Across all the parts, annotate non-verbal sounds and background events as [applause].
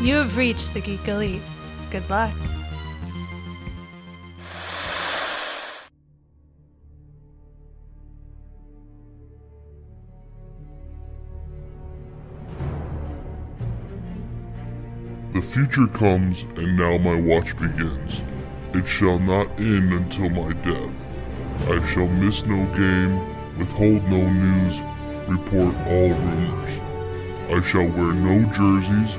You have reached the Geek Elite. Good luck. The future comes, and now my watch begins. It shall not end until my death. I shall miss no game, withhold no news, report all rumors. I shall wear no jerseys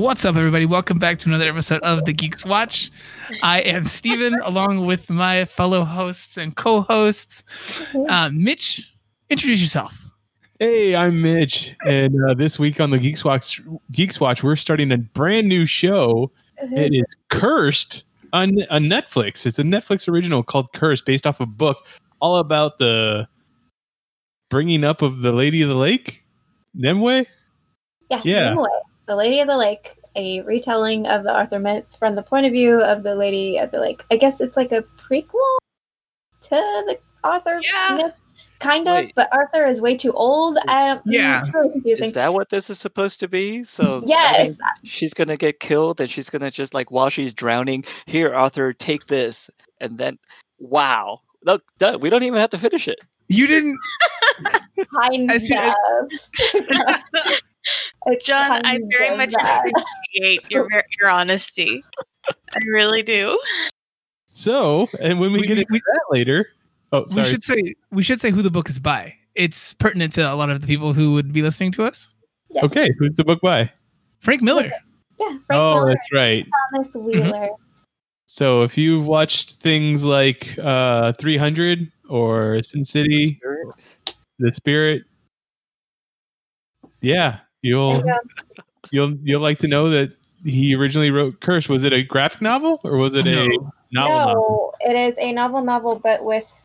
What's up, everybody? Welcome back to another episode of The Geeks Watch. I am Steven, [laughs] along with my fellow hosts and co hosts. Uh, Mitch, introduce yourself. Hey, I'm Mitch, and uh, this week on the Geeks Watch, Geeks Watch, we're starting a brand new show. It is Cursed on, on Netflix. It's a Netflix original called Cursed, based off a book all about the bringing up of the Lady of the Lake, Nimue. Yeah, Yeah. Nimue, the Lady of the Lake, a retelling of the Arthur myth from the point of view of the Lady of the Lake. I guess it's like a prequel to the Arthur Yeah. myth, kind of, Wait. but Arthur is way too old. I Yeah. it's really confusing. Is that what this is supposed to be? So that yes, means she's gonna get killed, and she's gonna just like while she's drowning, here, Arthur, take this, and then, wow, look, done. we don't even have to finish it. You didn't. [laughs] kind I see- I- of. [laughs] [laughs] It's John, I very much that. appreciate your your honesty. I really do. So, and when we, We- get we- into that later, oh, We should say we should say who the book is by. It's pertinent to a lot of the people who would be listening to us. Yes. Okay, who's the book by? Frank Miller. Yeah, Frank oh, Miller, that's right. Thomas Wheeler. So, if you've watched things like uh, 300 or Sin City, The Spirit, yeah, There you'll you um, go. you'll you'll like to know that he originally wrote Curse. Was it a graphic novel or was it a No. novel? novel? No, it is a novel novel, but with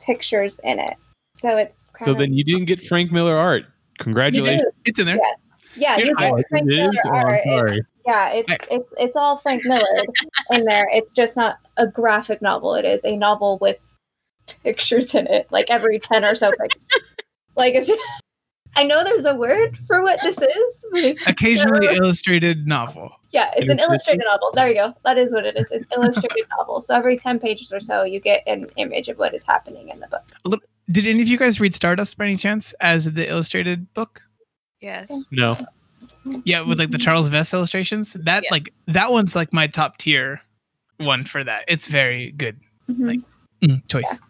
pictures in it. So it's kind So of, then you didn't get Frank Miller art. Congratulations. It's in there. Yeah. Yeah, you I- get Oh, Frank it Miller is? Oh, I'm art. It's, yeah, it's, it's it's all Frank Miller in there. It's just not a graphic novel. It is a novel with pictures in it, like every ten or so pictures. like it's. I know there's a word for what this is. but- [laughs] Occasionally illustrated novel. Yeah, it's an illustrated novel. There you go. That is what it is. It's illustrated [laughs] novel. So every ten pages or so, you get an image of what is happening in the book. Did any of you guys read Stardust by any chance as the illustrated book? Yes. No. Yeah, with like the Charles Vess illustrations. That Yeah. like that one's like my top tier one for that. It's very good Mhm. Like- Mm, choice.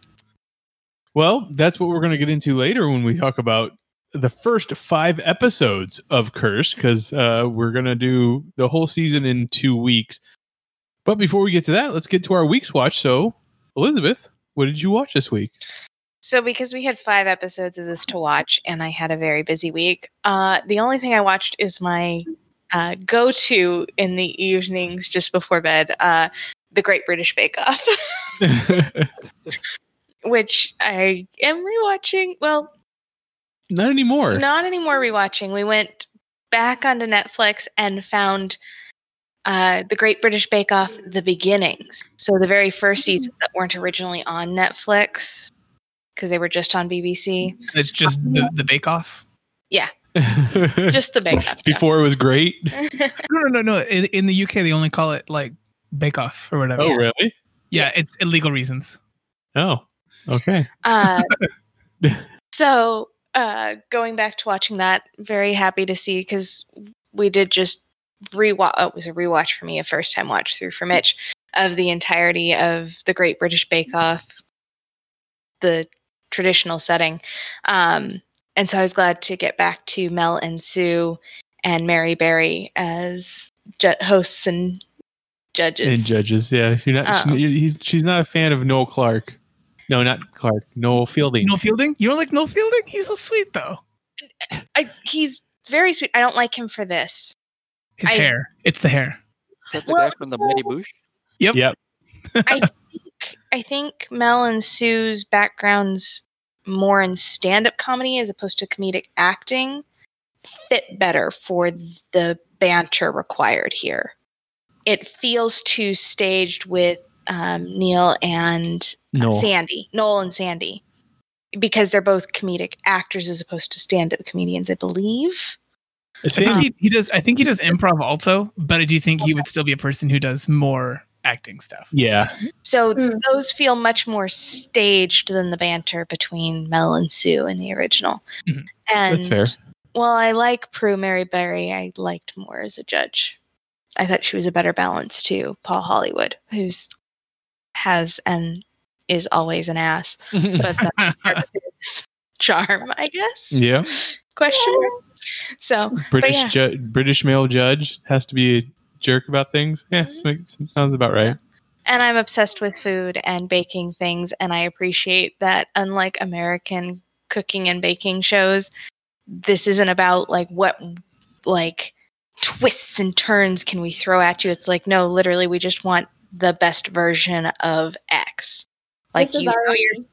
Well, that's what we're going to get into later when we talk about the first five episodes of Curse, because uh, we're going to do the whole season in two weeks. But before we get to that, let's get to our week's watch. So, Elizabeth, what did you watch this week? So because we had five episodes of this to watch, and I had a very busy week, uh, the only thing I watched is my uh, go-to in the evenings just before bed, uh, the Great British Bake Off, [laughs] [laughs] which I am rewatching. Well, Not anymore. Not anymore rewatching. We went back onto Netflix and found uh, the Great British Bake Off: The Beginnings. So the very first seasons that weren't originally on Netflix because they were just on BBC. It's just the, the Bake Off. Yeah. [laughs] just the Bake Off. Before it was great. [laughs] No, no, no, no. In, in the UK, they only call it like Bake Off or whatever. Oh, really? Yeah, it's illegal reasons. Oh, okay. Uh, [laughs] so uh, going back to watching that, very happy to see because we did just rewatch. Oh, it was a rewatch for me, a first time watch through for Mitch of the entirety of the Great British Bake Off, the traditional setting. Um, and so I was glad to get back to Mel and Sue and Mary Berry as ju- hosts and judges. And judges, yeah. You're not. Oh. she- he's, she's not a fan of Noel Clark. No, not Clark. Noel Fielding. Noel Fielding? You don't like Noel Fielding? He's so sweet though. I, he's very sweet. I don't like him for this. His I- hair. It's the hair. Is that the Well- guy from the Mighty Boosh? Yep. Yep. I [laughs] think I think Mel and Sue's backgrounds more in stand-up comedy as opposed to comedic acting fit better for the banter required here. It feels too staged with um, Neil and No. Sandy, Noel and Sandy, because they're both comedic actors as opposed to stand-up comedians, I believe. I think he, he does. I think he does improv also, but I do think he would still be a person who does more acting stuff. Yeah. So Mm. those feel much more staged than the banter between Mel and Sue in the original. Mhm. And That's fair. Well, I like Prue Mary Berry. I liked more as a judge. I thought she was a better balance to Paul Hollywood, who's has and is always an ass, [laughs] but that's part of his charm, I guess. yeah. Question. So British yeah. ju- British male judge has to be a jerk about things. Yeah, Mhm. sounds about right. and I'm obsessed with food and baking things, and I appreciate that. Unlike American cooking and baking shows, this isn't about like what like twists and turns can we throw at you. It's like no, literally, we just want the best version of X. Like this is you know your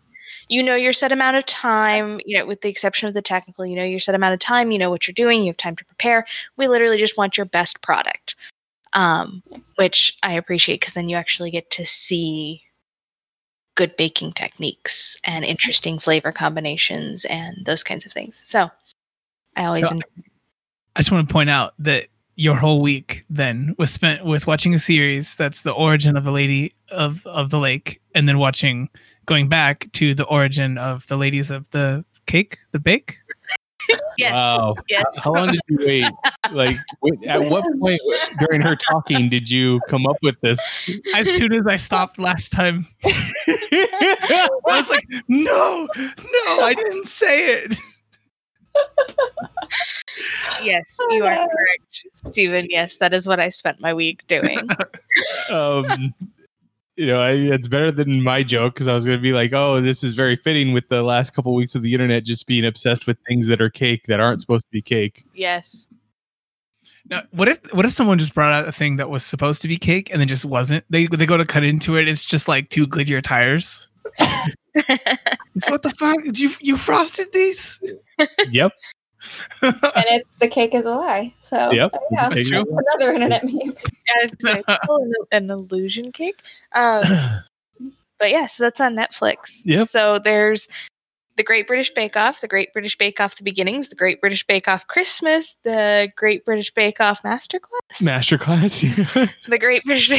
you know your set amount of time. You know, with the exception of the technical, you know your set amount of time. You know what you're doing. You have time to prepare. We literally just want your best product. Um, which I appreciate because then you actually get to see good baking techniques and interesting flavor combinations and those kinds of things. So I always So- enjoy I just want to point out that your whole week then was spent with watching a series that's the origin of the lady of of the lake, and then watching going back to the origin of the ladies of the cake, the bake. [laughs] yes, Wow. yes. How long did you wait? Like, at what point during her talking did you come up with this? As soon as I stopped last time, [laughs] I was like, "No, no, I didn't say it." Yes, Oh, you are correct, Stephen. Yes, that is what I spent my week doing. [laughs] um, you know, I, it's better than my joke because I was going to be like, "Oh, this is very fitting with the last couple weeks of the internet just being obsessed with things that are cake that aren't supposed to be cake." yes. Now, what if what if someone just brought out a thing that was supposed to be cake and then just wasn't? They they go to cut into it. It's just like two Goodyear tires. [laughs] So what the fuck? Did you you frosted these? Yep. [laughs] and it's the cake is a lie. So Yep. there you. That's true. Another internet [laughs] meme. It's, it's still an, an illusion cake. Um, [clears throat] but yeah, so that's on Netflix. Yep. So there's the Great British Bake Off, the Great British Bake Off: The Beginnings, the Great British Bake Off Christmas, the Great British Bake Off Masterclass, Masterclass. [laughs] the Great British.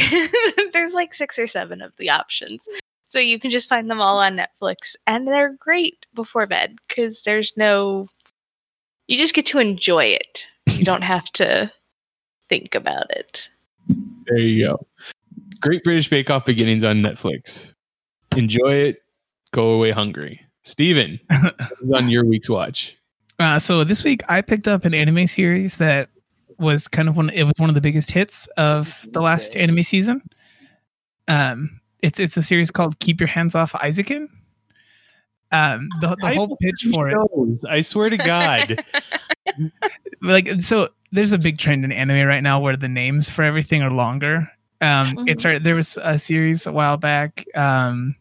there's like six or seven of the options, so you can just find them all on Netflix, and they're great before bed because there's no. You just get to enjoy it. You don't have to think about it. there you go. Great British Bake Off beginnings on Netflix. Enjoy it. Go away hungry. Steven, [laughs] on your week's watch? Uh, so this week I picked up an anime series that was kind of one. It was one of the biggest hits of the last anime season. Um, it's it's a series called "Keep Your Hands Off Eizouken." Um, the the whole pitch for it, Shows, I swear to God. [laughs] like, so there's a big trend in anime right now where the names for everything are longer. Um, it's right. There was a series a while back. Um,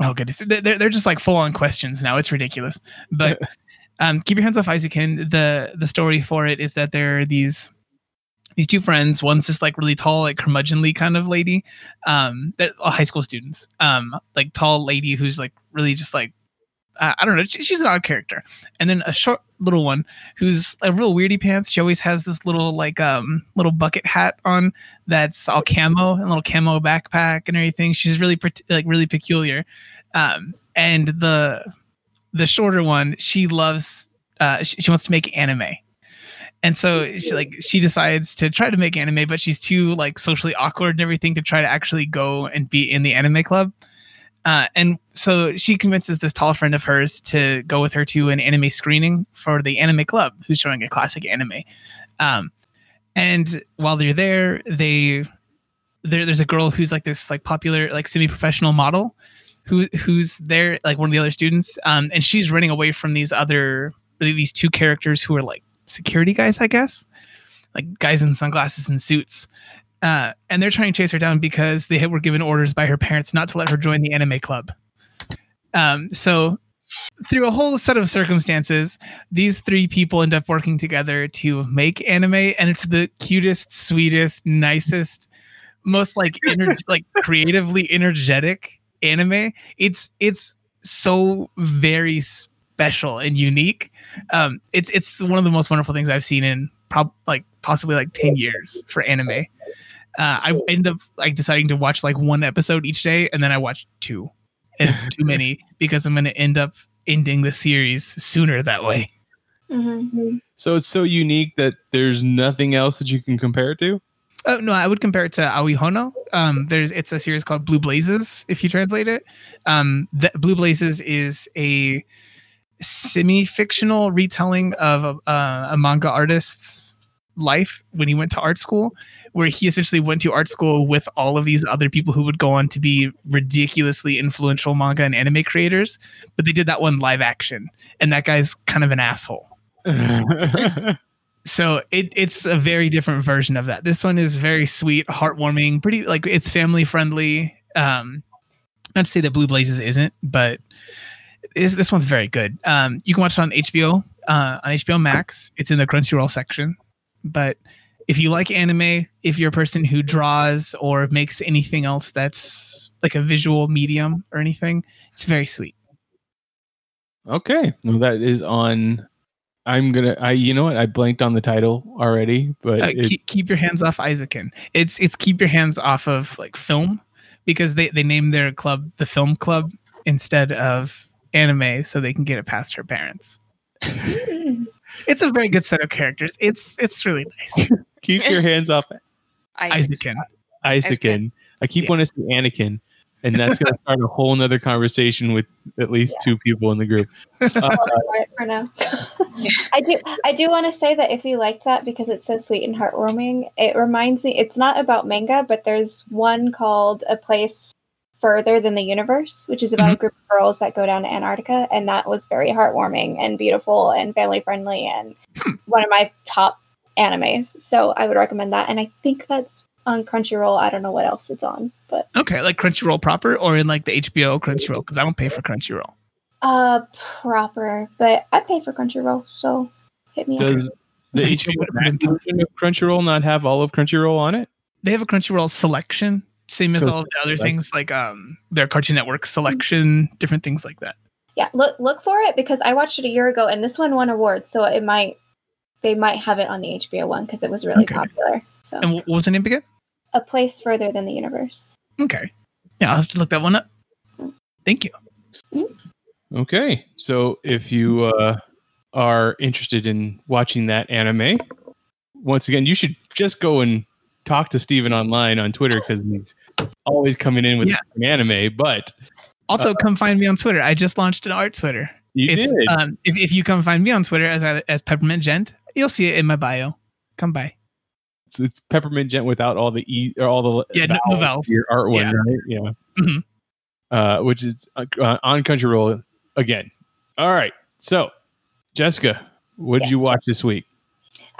oh goodness, they're they're just like full on questions now. It's ridiculous. But [laughs] um, keep your hands off Eizouken. The the story for it is that there are these these two friends. One's this like really tall, like curmudgeonly kind of lady. Um, that uh, high school students. Um, like tall lady who's like really just like uh, I don't know. She, she's an odd character. And then a short little one who's a real weirdy pants. She always has this little like um little bucket hat on that's all camo and little camo backpack and everything. She's really like really peculiar. Um, and the the shorter one, she loves. Uh, she, she wants to make anime. And so she like she decides to try to make anime, but she's too like socially awkward and everything to try to actually go and be in the anime club. Uh, and so she convinces this tall friend of hers to go with her to an anime screening for the anime club, who's showing a classic anime. Um, and while they're there, they there, there's a girl who's like this like popular like semi-professional model who who's there like one of the other students um and she's running away from these other these two characters who are like security guys, I guess, like guys in sunglasses and suits. Uh, and they're trying to chase her down because they were given orders by her parents not to let her join the anime club. Um, so, through a whole set of circumstances, these three people end up working together to make anime, and it's the cutest, sweetest, nicest, most like ener- [laughs] like creatively energetic anime. It's it's so very special and unique. Um, it's it's one of the most wonderful things I've seen in prob like possibly like ten years for anime. Uh, I end up like deciding to watch like one episode each day, and then I watch two, and it's too many [laughs] because I'm going to end up ending the series sooner that way. Mm-hmm. So it's so unique that there's nothing else that you can compare it to. Oh no, I would compare it to Aoi Hono. Um, there's it's a series called Blue Blazes if you translate it. Um, the, Blue Blazes is a semi-fictional retelling of a, uh, a manga artist's life when he went to art school, where he essentially went to art school with all of these other people who would go on to be ridiculously influential manga and anime creators. But they did that one live action, and that guy's kind of an asshole [laughs] so it, it's a very different version of that. This one is very sweet, heartwarming, pretty like it's family friendly. Um, not to say that Blue Blazes isn't, but this this one's very good. Um, you can watch it on HBO uh, on HBO Max. It's in the Crunchyroll section. But if you like anime, if you're a person who draws or makes anything else that's like a visual medium or anything, it's very sweet. okay, well that is on. I'm gonna. I you know what? I blanked on the title already, but uh, it- keep, keep your hands off Eizouken. It's it's keep your hands off of like film because they they named their club the film club instead of anime so they can get it past her parents. [laughs] It's a very good set of characters. It's it's really nice. [laughs] keep your hands off Isaac. Eizouken. Eizouken. I keep Yeah. wanting to say Anakin, and that's gonna [laughs] start a whole nother conversation with at least two people in the group. Uh, Well, for now. I do. I do want to say that if you liked that because it's so sweet and heartwarming, it reminds me. It's not about manga, but there's one called "A Place Further Than the Universe," which is about a group of girls that go down to Antarctica, and that was very heartwarming and beautiful and family friendly and one of my top animes. So I would recommend that, and I think that's on Crunchyroll. I don't know what else it's on, but Okay, like Crunchyroll proper or in like the HBO Crunchyroll because I don't pay for Crunchyroll. uh, proper. But I pay for Crunchyroll, so hit me up. Does the HBO version of Crunchyroll not have all of Crunchyroll on it? They have a Crunchyroll selection, same as So- all the other like- things like um their Cartoon Network selection, different things like that. Yeah, look look for it because I watched it a year ago and this one won awards, so it might they might have it on the HBO one because it was really Okay. popular. So And what was the name again? a place further than the universe. Okay, yeah, I'll have to look that one up. Thank you. Okay, so if you uh, are interested in watching that anime, once again, you should just go and talk to Steven online on Twitter because he's always coming in with Yeah. an anime. But Also, come find me on Twitter. I just launched an art Twitter. you it's did. um if, if you come find me on Twitter as as Peppermint Gent, you'll see it in my bio. Come by. it's, it's peppermint gent without all the e or all the Yeah, no- no vowels. Your art one, Yeah. right? Yeah. Mhm. Uh, which is uh, uh, on Crunchyroll again. All right. So, Jessica, what did you watch this week?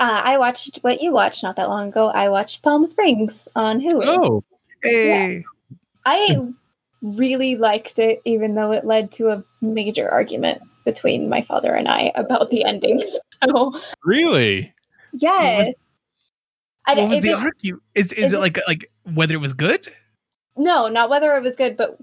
Uh, I watched what you watched not that long ago. I watched Palm Springs on Hulu. Oh, Hey. I really liked it, even though it led to a major argument between my father and I about the endings. [laughs] So really? yes. I, What was is the it- argue? Is is, is it it- like like whether it was good? No, not whether it was good, but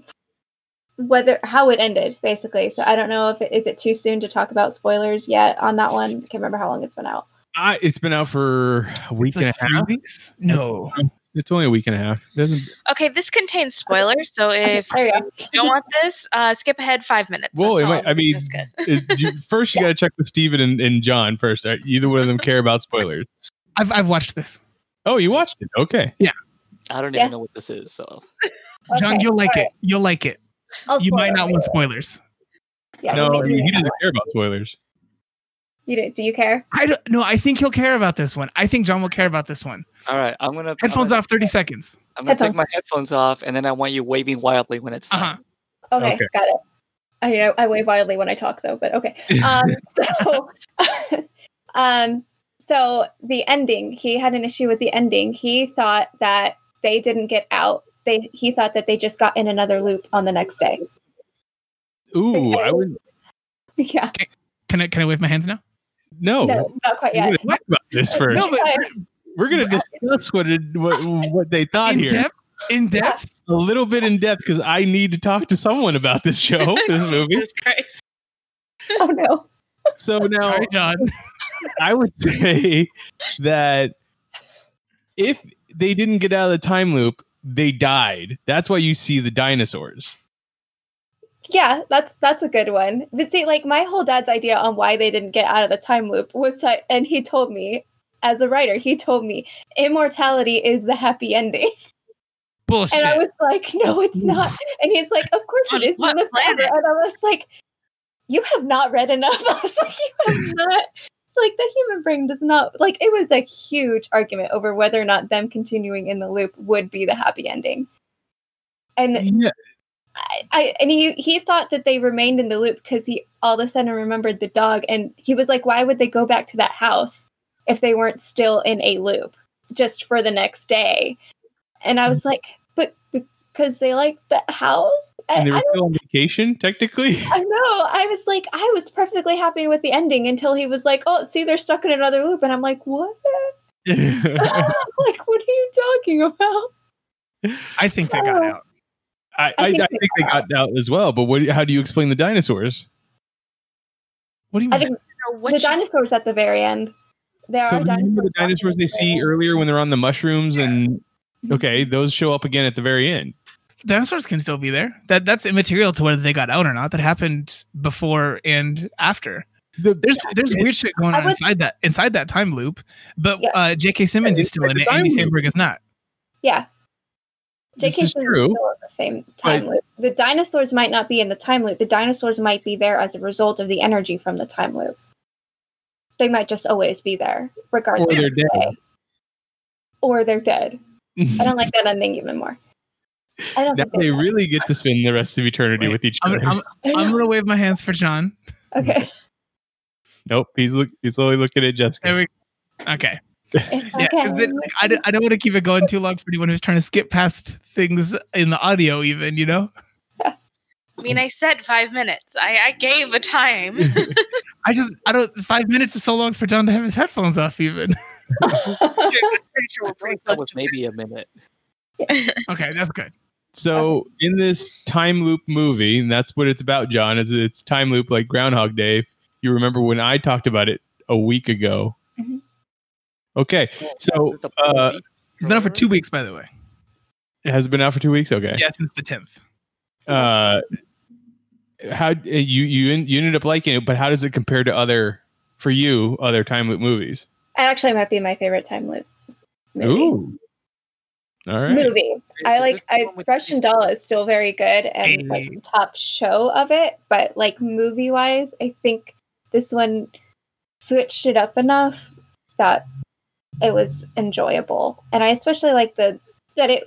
whether how it ended, basically. So I don't know if it is it too soon to talk about spoilers yet on that one. I can't remember how long it's been out. I, it's been out for a week It's like and a half. weeks? No. It's only a week and a half. It doesn't. Okay, this contains spoilers, so if you don't want this, uh, skip ahead five minutes. Well, it might- I mean, [laughs] Is you, first you got to check with Steven and, and John first. Right? Either one of them care about spoilers. I've I've watched this. Oh, you watched it? Okay. Yeah. I don't Yeah. even know what this is. So [laughs] John, Okay, you'll like all it. You'll like it. I'll You might not it. want spoilers. Yeah, no, I mean, he doesn't care about spoilers. You do. Do you care? I don't no, I think he'll care about this one. I think John will care about this one. all right, I'm gonna Headphones I'm gonna, off 30 seconds. I'm gonna take my headphones off, and then I want you waving wildly when it's Uh-huh. time. Okay, Okay. got it. I I wave wildly when I talk though, but okay. [laughs] Um, so, [laughs] um, So the ending, he had an issue with the ending. He thought that they didn't get out. They he thought that they just got in another loop on the next day. Ooh, I would [laughs] Yeah. Can I can I wave my hands now? No. No, not quite We're yet. gonna talk about this [laughs] first. No, but We're gonna discuss what it, what what they thought in here depth, in depth. a little bit in depth because I need to talk to someone about this show, [laughs] this movie. Jesus Christ. Oh no. So [laughs] now Sorry, John. I would say that if they didn't get out of the time loop, they died. That's why you see the dinosaurs. Yeah, that's that's a good one. But see, like my whole dad's idea on why they didn't get out of the time loop was to, and he told me as a writer, he told me immortality is the happy ending. Bullshit. And I was like, [laughs] no, it's not. And he's like, of course On it is. what You live forever. planet? And I was like, you have not read enough. [laughs] I was like, you have [laughs] not. Like the human brain does not like it was a huge argument over whether or not them continuing in the loop would be the happy ending. And Yeah. I, and he he thought that they remained in the loop because he all of a sudden remembered the dog and he was like, why would they go back to that house if they weren't still in a loop just for the next day? And I was mm. like, but because they like the house. And they were still on vacation, technically. [laughs] I know. I was like, I was perfectly happy with the ending until he was like, oh, see, they're stuck in another loop, and I'm like, what? [laughs] [laughs] like, what are you talking about? I think they got Oh. out. I, I, I I think think, they they got out as well. But what? How do you explain the dinosaurs? What do you I mean? think So what the you- dinosaurs at the very end. There So are remember dinosaurs. the dinosaurs they see earlier when they're on the mushrooms, and okay, those show up again at the very end. Dinosaurs can still be there. That that's immaterial to whether they got out or not. That happened before and after. The, There's there's weird shit going on was- inside that inside that time loop. But Yeah. uh, J.K. Simmons is still in it. Andy Time loop. Samberg is not. Yeah. This J.K. is true, is still in the same time loop. The dinosaurs might not be in the time loop. The dinosaurs might be there as a result of the energy from the time loop. They might just always be there, regardless. or they're the dead. day. Or they're dead. I don't like [laughs] that ending even more. I don't now think they they're really get to spend the rest of eternity Wait, with each I'm, other. I'm, I'm gonna wave my hands for John. okay. [laughs] nope, he's look. He's slowly looking at Jessica. There we. Okay. If I Yeah, 'cause can. then, like, I, don't- I don't want to keep it going too long for anyone who's trying to skip past things in the audio, even you know. I mean, I said five minutes. I, I gave a time. [laughs] I just I don't. Five minutes is so long for John to have his headphones off. Even Pretty sure we're I think that was maybe a minute. [laughs] okay, that's good. So in this time loop movie, and that's what it's about, John, is it's time loop like Groundhog Day. You remember when I talked about it a week ago? Okay, so uh, it's been out for two weeks, by the way. it has been out for two weeks. Okay, Yeah, since the tenth. uh, how you you you ended up liking it, but how does it compare to other for you other time loop movies? It actually might be my favorite time loop movie. Ooh, all right. Movie. I Is like I one with Russian Doll is still very good and like top show of it, but like movie wise, I think this one switched it up enough that it was enjoyable. And I especially like the that it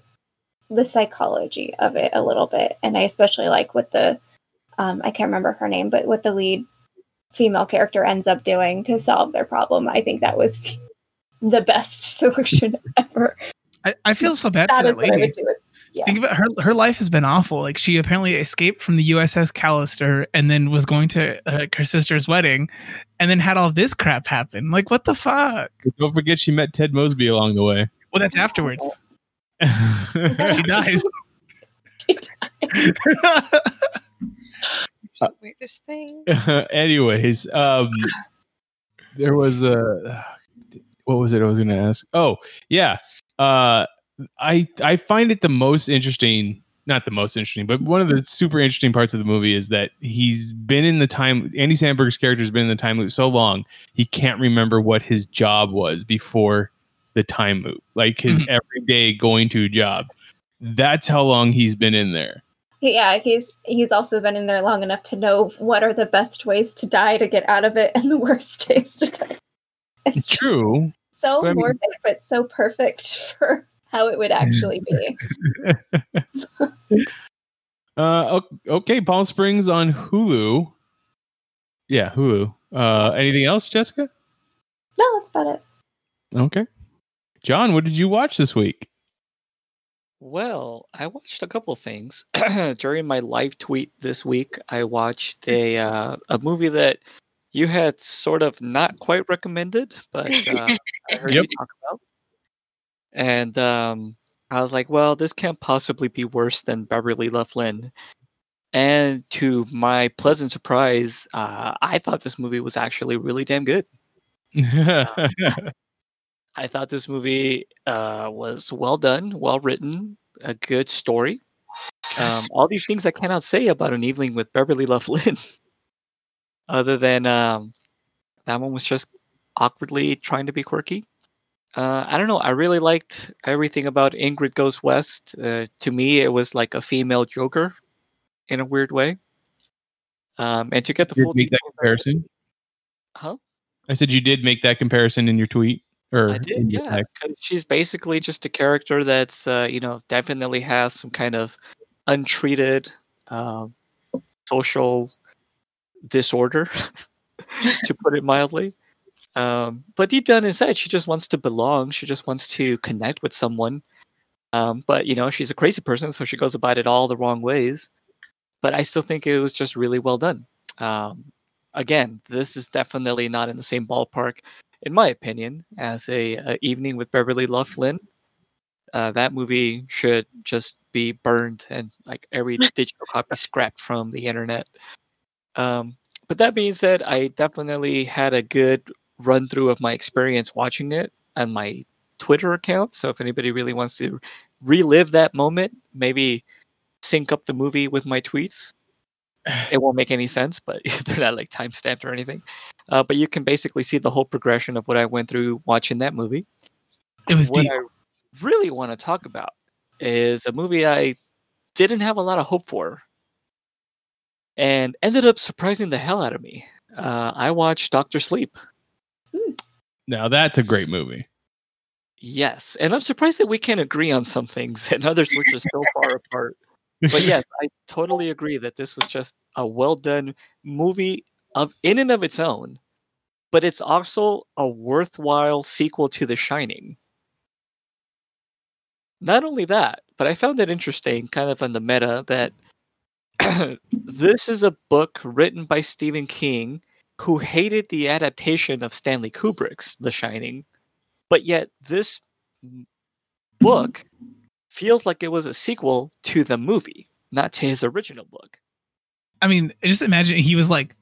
the psychology of it a little bit. And I especially like what the um I can't remember her name, but what the lead female character ends up doing to solve their problem. I think that was the best [laughs] solution ever. I, I feel so bad for That that what I lady. would do. It. Yeah. Think about her. Her life has been awful. Like she apparently escaped from the USS Callister and then was going to uh, her sister's wedding, and then had all this crap happen. Like what the fuck? Don't forget she met Ted Mosby along the way. Well, that's afterwards. that- [laughs] [laughs] She dies. [laughs] the weirdest thing. anyways um there was a what was it i was gonna ask oh yeah uh i i find it the most interesting not the most interesting but one of the super interesting parts of the movie is that he's been in the time andy samberg's character has been in the time loop so long he can't remember what his job was before the time loop like his Mhm. everyday going to job that's how long he's been in there Yeah, he's he's also been in there long enough to know what are the best ways to die to get out of it and the worst [laughs] ways to die. it's It's true so but I mean- morbid, but so perfect [laughs] for how it would actually be. [laughs] Uh, okay, Palm Springs on Hulu. Yeah, Hulu. Uh, anything else, Jessica? No, that's about it. Okay. John, what did you watch this week? Well, I watched a couple things [clears throat] during my live tweet this week. I watched a uh, a movie that you had sort of not quite recommended, but uh, I heard Yep. you talk about. And um, I was like, well, this can't possibly be worse than Beverly Luff Linn. And to my pleasant surprise, uh, I thought this movie was actually really damn good. [laughs] I thought this movie uh, was well done, well written, a good story. Um, all these things I cannot say about an evening with Beverly Luff Linn, [laughs] other than um, that one was just awkwardly trying to be quirky. Uh, I don't know. I really liked everything about Ingrid Goes West. Uh, to me, it was like a female Joker, in a weird way. Um, and to get the Did full make that details, comparison. huh? I said you did make that comparison in your tweet or I did, yeah. she's basically just a character that's, uh, you know, definitely has some kind of untreated um, social disorder, [laughs] to put it mildly. Um, but deep down inside, she just wants to belong. She just wants to connect with someone. Um, but you know, she's a crazy person, so she goes about it all the wrong ways. But I still think it was just really well done. Um, again, this is definitely not in the same ballpark in my opinion, as a, a evening with Beverly Luff Linn. Uh, that movie should just be burned and like every [laughs] digital copy scrapped from the internet. Um, but that being said, I definitely had a good run through of my experience watching it on my Twitter account. So if anybody really wants to relive that moment, maybe sync up the movie with my tweets. It won't make any sense, but [laughs] they're not like time stamped or anything. Uh, but you can basically see the whole progression of what I went through watching that movie. It was what deep. I really want to talk about is a movie I didn't have a lot of hope for and ended up surprising the hell out of me. Uh, I watched Doctor Sleep. Hmm. Now that's a great movie. Yes, and I'm surprised that we can't agree on some things [laughs] and others which are so far apart. But yes, I totally agree that this was just a well done movie of in and of its own, but it's also a worthwhile sequel to The Shining. Not only that, but I found it interesting, kind of on the meta, that [clears throat] this is a book written by Stephen King, who hated the adaptation of Stanley Kubrick's The Shining, but yet this book feels like it was a sequel to the movie, not to his original book. I mean, just imagine he was like,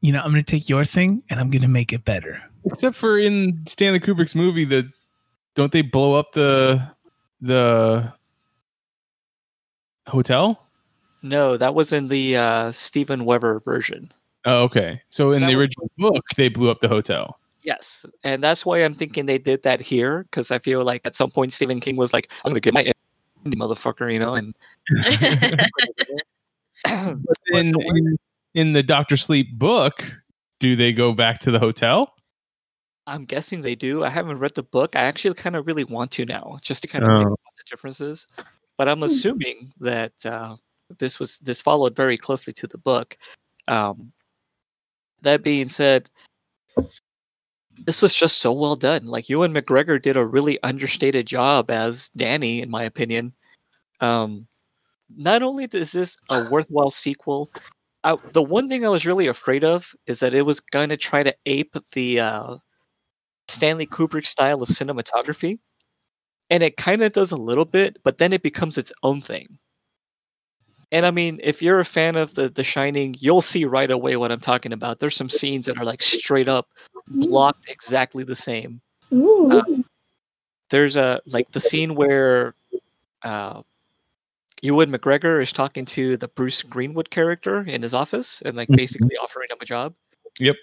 you know, I'm going to take your thing and I'm going to make it better. Except for in Stanley Kubrick's movie, the don't they blow up the the hotel? No, that was in the uh, Steven Weber version. Oh, okay. So in the was- original book, they blew up the hotel. Yes, and that's why I'm thinking they did that here because I feel like at some point Stephen King was like, "I'm gonna get my motherfucker," you know, and [laughs] [laughs] But in, the in in the Doctor Sleep book, do they go back to the hotel? I'm guessing they do. I haven't read the book. I actually kind of really want to now, just to kind of Oh. the differences. But I'm assuming that uh, this was this followed very closely to the book. Um, that being said, this was just so well done. Like Ewan McGregor did a really understated job as Danny, in my opinion. Um, not only is this a worthwhile sequel, I, the one thing I was really afraid of is that it was going to try to ape the uh, Stanley Kubrick style of cinematography. And it kind of does a little bit, but then it becomes its own thing. And I mean, if you're a fan of the The Shining, you'll see right away what I'm talking about. There's some scenes that are like straight up blocked exactly the same. Uh, There's a like the scene where uh Ewan McGregor is talking to the Bruce Greenwood character in his office and like Mhm. basically offering him a job. Yep.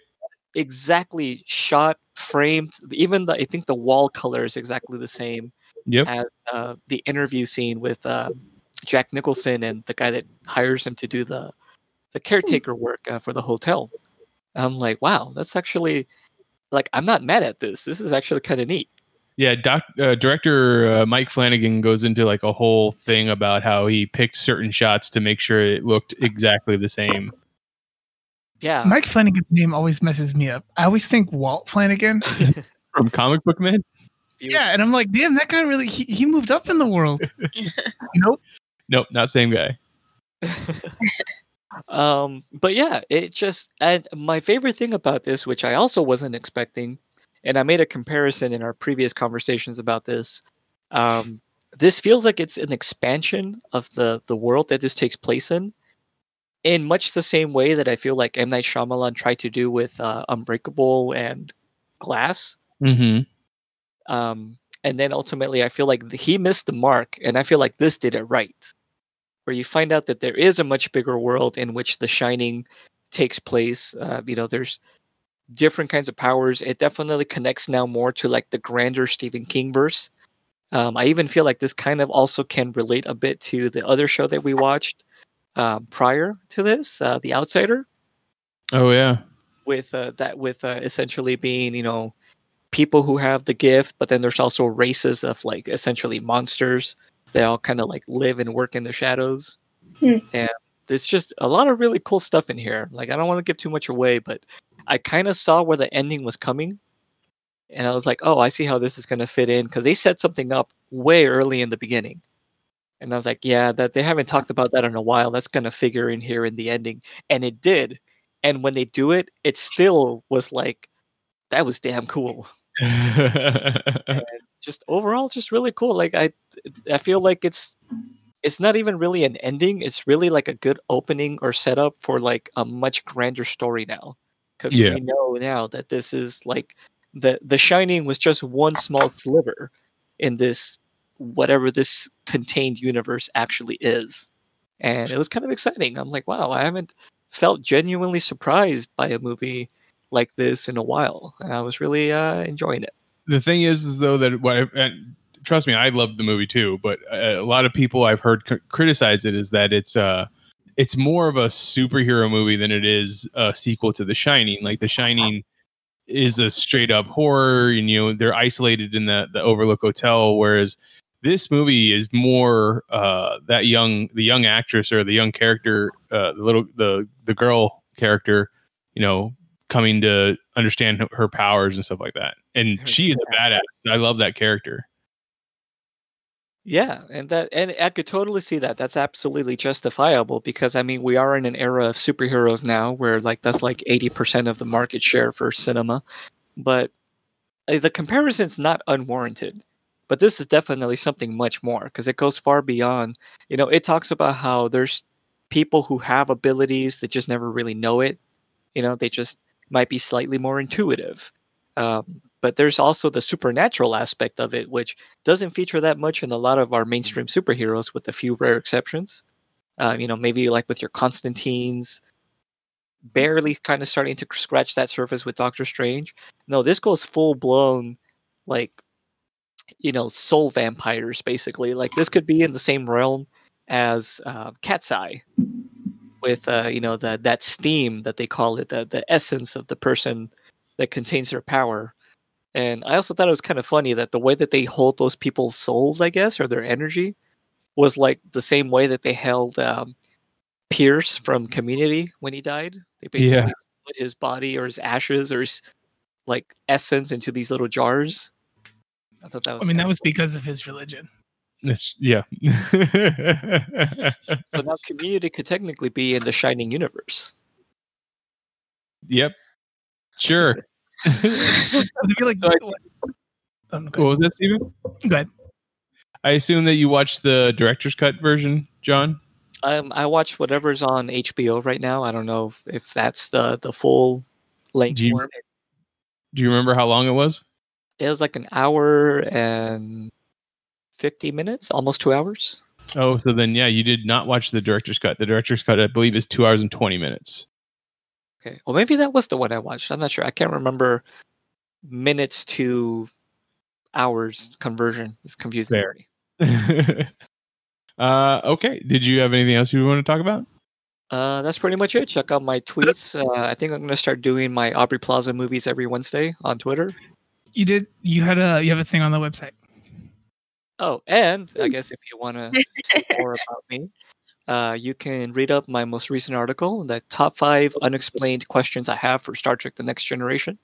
Exactly shot, framed, even the I think the wall color is exactly the same Yep. as uh, the interview scene with uh, Jack Nicholson and the guy that hires him to do the the caretaker work uh, for the hotel. I'm like, wow, that's actually like I'm not mad at this. This is actually kind of neat. Yeah, doc, uh, director uh, Mike Flanagan goes into like a whole thing about how he picked certain shots to make sure it looked exactly the same. Yeah, Mike Flanagan's name always messes me up. I always think Walt Flanagan. [laughs] from Comic Book Man. Yeah, and I'm like, damn, that guy really he, he moved up in the world. [laughs] nope. Nope, not same guy. [laughs] um, but yeah, it just and my favorite thing about this, which I also wasn't expecting, and I made a comparison in our previous conversations about this. Um, this feels like it's an expansion of the the world that this takes place in, in much the same way that I feel like M Night Shyamalan tried to do with uh, Unbreakable and Glass. Mm-hmm. Um, and then ultimately, I feel like he missed the mark, and I feel like this did it right, where you find out that there is a much bigger world in which The Shining takes place. Uh, you know, there's different kinds of powers. It definitely connects now more to like the grander Stephen King verse. Um, I even feel like this kind of also can relate a bit to the other show that we watched um, prior to this, uh, The Outsider, Oh yeah. with uh, that with uh, essentially being you know people who have the gift, but then there's also races of like essentially monsters. They all kind of like live and work in the shadows, Hmm. and there's just a lot of really cool stuff in here. Like I don't want to give too much away, but I kind of saw where the ending was coming, and I was like, oh, I see how this is going to fit in because they set something up way early in the beginning. And I was like, yeah, that they haven't talked about that in a while. That's going to figure in here in the ending. And it did. And when they do it, it still was like, that was damn cool. [laughs] Just overall, just really cool. Like I, I feel like it's, it's not even really an ending. It's really like a good opening or setup for like a much grander story now. Because Yeah. we know now that this is like the the Shining was just one small sliver in this whatever this contained universe actually is. And it was kind of exciting. I'm like, wow, I haven't felt genuinely surprised by a movie like this in a while. I was really uh, enjoying it. the thing is, is though that what I, trust me, I loved the movie too. But a lot of people I've heard c- criticize it is that it's uh it's more of a superhero movie than it is a sequel to The Shining. Like The Shining is a straight up horror, and you know they're isolated in the the Overlook Hotel, whereas this movie is more uh that young the young actress or the young character uh the little the the girl character you know coming to understand her powers and stuff like that and Her she is a badass i love that character Yeah, and that and I could totally see that. That's absolutely justifiable because I mean we are in an era of superheroes now where like that's like 80% of the market share for cinema. But uh, the comparison's not unwarranted. But this is definitely something much more because it goes far beyond, you know, it talks about how there's people who have abilities that just never really know it. You know, they just might be slightly more intuitive. Um, but there's also the supernatural aspect of it, which doesn't feature that much in a lot of our mainstream superheroes, with a few rare exceptions. Uh, you know, maybe like with your Constantines, barely kind of starting to scratch that surface with Doctor Strange. No, this goes full blown, like, you know, soul vampires, basically. Like, this could be in the same realm as uh, Cat's Eye, with, uh, you know, the, that steam that they call it, the, the essence of the person that contains their power. And I also thought it was kind of funny that the way that they hold those people's souls, I guess, or their energy, was like the same way that they held um, Pierce from Community when he died. They basically Yeah. put his body or his ashes or his like essence into these little jars. I thought that was. I mean, that was cool. because of his religion. It's, yeah [laughs] So now Community could technically be in the Shining universe. yep sure [laughs] I like, So I- what, um, what was that steven ahead. go ahead. i assume that you watched the director's cut version john Um, I watched whatever's on HBO right now. I don't know if that's the the full length Do you one. do you remember how long it was It was like an hour and fifty minutes, almost two hours. oh so then yeah you did not watch the director's cut the director's cut i believe is two hours and 20 minutes Okay. Well, maybe that was the one I watched. I'm not sure. I can't remember minutes to hours conversion. It's confusing Fair. [laughs] uh okay did you have anything else you want to talk about Uh, that's pretty much it. Check out my tweets. Uh, I think I'm gonna start doing my Aubrey Plaza movies every Wednesday on Twitter. You did. You had a. You have a thing on the website. Oh, and I guess if you want to see [laughs] more about me, uh, you can read up my most recent article, the top five unexplained questions I have for Star Trek: The Next Generation.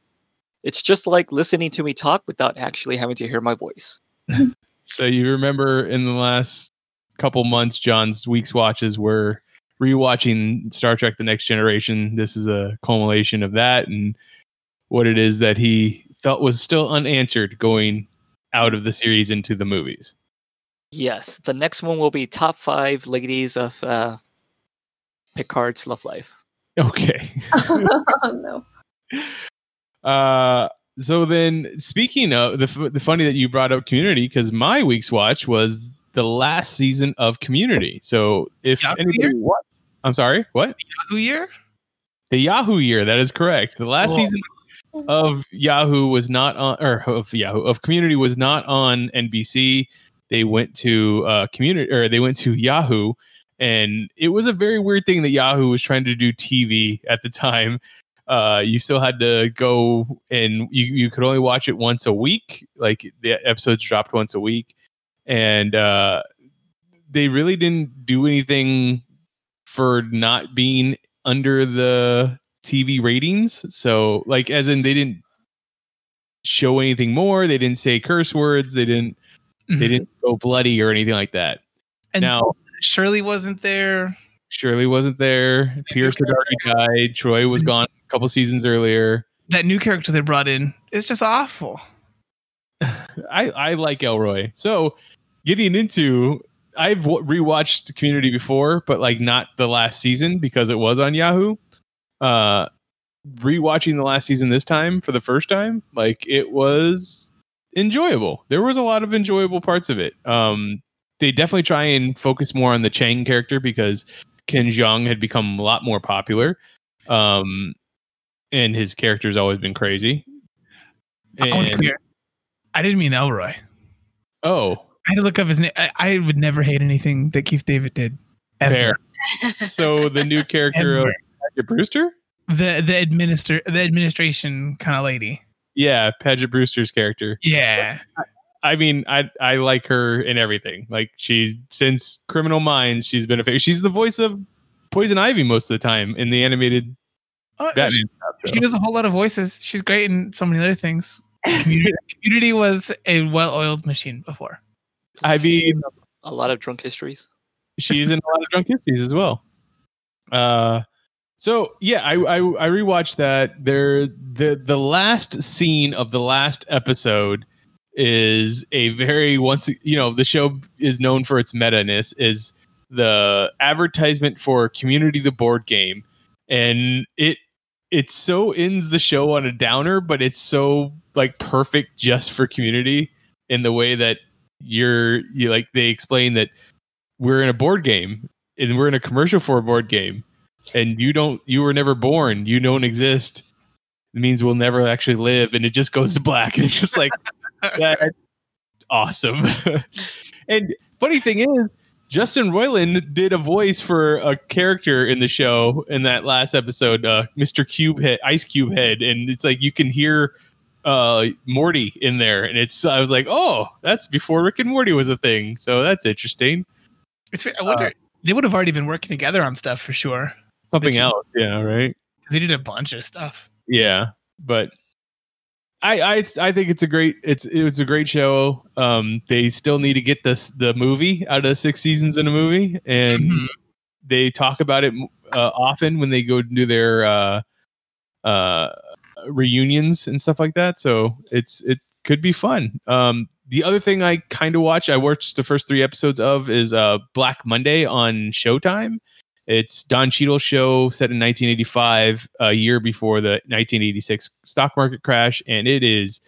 It's just like listening to me talk without actually having to hear my voice. [laughs] So you remember in the last couple months, John's week's watches were rewatching Star Trek: The Next Generation. This is a culmination of that and what it is that he felt was still unanswered going out of the series into the movies. Yes, the next one will be top five ladies of uh, Picard's love life. Okay. [laughs] [laughs] oh no. Uh, so then, speaking of the f- the funny that you brought up Community, because my week's watch was the last season of Community. So if Yahoo anybody, year? what? I'm sorry, what? Yahoo year? The Yahoo year. That is correct. The last Cool. season of Yahoo was not on, or of Yahoo of Community was not on NBC. They went to uh, Community, or they went to Yahoo, and it was a very weird thing that Yahoo was trying to do TV at the time. Uh, you still had to go and you, you could only watch it once a week. Like the episodes dropped once a week, and uh, they really didn't do anything for not being under the TV ratings. So, like, as in, they didn't show anything more. They didn't say curse words. They didn't. They Mhm. didn't go bloody or anything like that. And now, Shirley wasn't there. Shirley wasn't there. Pierce had already died. Troy was gone a couple seasons earlier. That new character they brought in is just awful. [laughs] I I like Elroy. So, getting into. I've w- rewatched Community before, but like not the last season because it was on Yahoo. Uh, rewatching the last season this time for the first time, like it was enjoyable. There was a lot of enjoyable parts of it. Um, they definitely try and focus more on the Chang character because Ken Jeong had become a lot more popular. Um, and his character's always been crazy. I want to And- clear. I didn't mean Elroy. oh, I had to look up his name. I, I would never hate anything that Keith David did. ever. fair. [laughs] so the new character of Ever. Paget Brewster? The the administer the administration kind of lady. Yeah, Paget Brewster's character. Yeah. I mean, I I like her in everything. Like she's since Criminal Minds, she's been a fa- she's the voice of Poison Ivy most of the time in the animated Oh, Batman she, stuff. she does a whole lot of voices. She's great in so many other things. [laughs] Community, Community was a well-oiled machine before. I mean, A lot of drunk histories. she's in a lot of drunk histories as well. Uh, so yeah, I I, I rewatched that. There, the the last scene of the last episode is a very once you know the show is known for its meta ness is the advertisement for Community the board game, and it it so ends the show on a downer, but it's so like perfect just for Community in the way that you're you like they explain that we're in a board game and we're in a commercial for a board game and you don't you were never born. You don't exist. It means we'll never actually live. And it just goes to black. And it's just like [laughs] that's awesome. [laughs] And funny thing is justin roiland did a voice for a character in the show in that last episode uh, mr cube head ice cube head. And it's like you can hear uh morty in there. And it's i was like oh that's before rick and morty was a thing. So that's interesting. It's I wonder they would have already been working together on stuff for sure something you- else yeah right because he did a bunch of stuff. Yeah, but I I I think it's a great it's it was a great show. Um, they still need to get this the movie out of the six seasons in a movie, and Mhm. they talk about it uh, often when they go do their uh, uh, reunions and stuff like that. So it's it could be fun. Um, the other thing I kind of watch, I watched the first three episodes of, is uh, Black Monday on Showtime. It's Don Cheadle's show set in 1985, a year before the 1986 stock market crash, and it is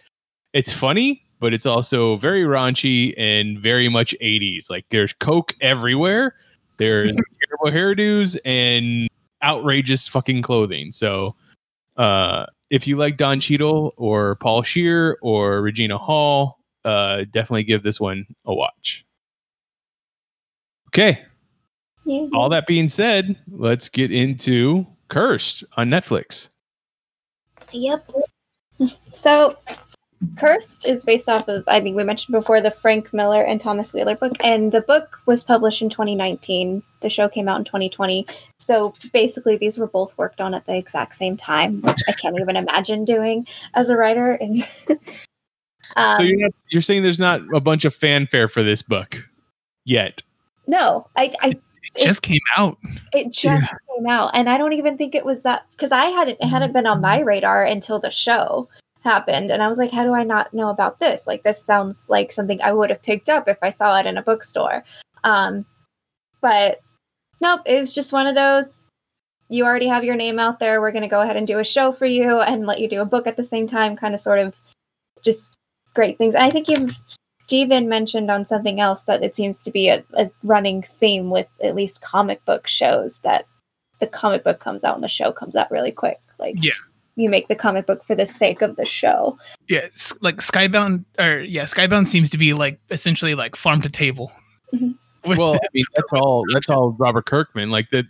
it's funny, but it's also very raunchy and very much 80s. Like there's coke everywhere, there's [laughs] terrible hairdos and outrageous fucking clothing. So, uh, if you like Don Cheadle or Paul Scheer or Regina Hall, uh, definitely give this one a watch. Okay, Yeah. all that being said, let's get into Cursed on Netflix. Yep. So Cursed is based off of, I think we mentioned before, the Frank Miller and Thomas Wheeler book. And the book was published in 2019. The show came out in 2020. So basically, these were both worked on at the exact same time, which I can't even imagine doing as a writer. Is [laughs] um, so you're not, you're saying there's not a bunch of fanfare for this book yet? no, I, I It just came out. It just came out, and I don't even think it was that because I hadn't it hadn't been on my radar until the show happened, and I was like, how do I not know about this? Like, this sounds like something I would have picked up if I saw it in a bookstore. Um, but nope, it was just one of those. You already have your name out there. We're going to go ahead and do a show for you and let you do a book at the same time. Kind of, sort of, just great things. And I think you Steven mentioned on something else that it seems to be a, a running theme with at least comic book shows that the comic book comes out and the show comes out really quick. Like Yeah. you make the comic book for the sake of the show. Yeah, it's like Skybound, or yeah, Skybound seems to be like essentially like farm to table. Mhm. [laughs] Well, I mean, that's all. That's all Robert Kirkman. Like that,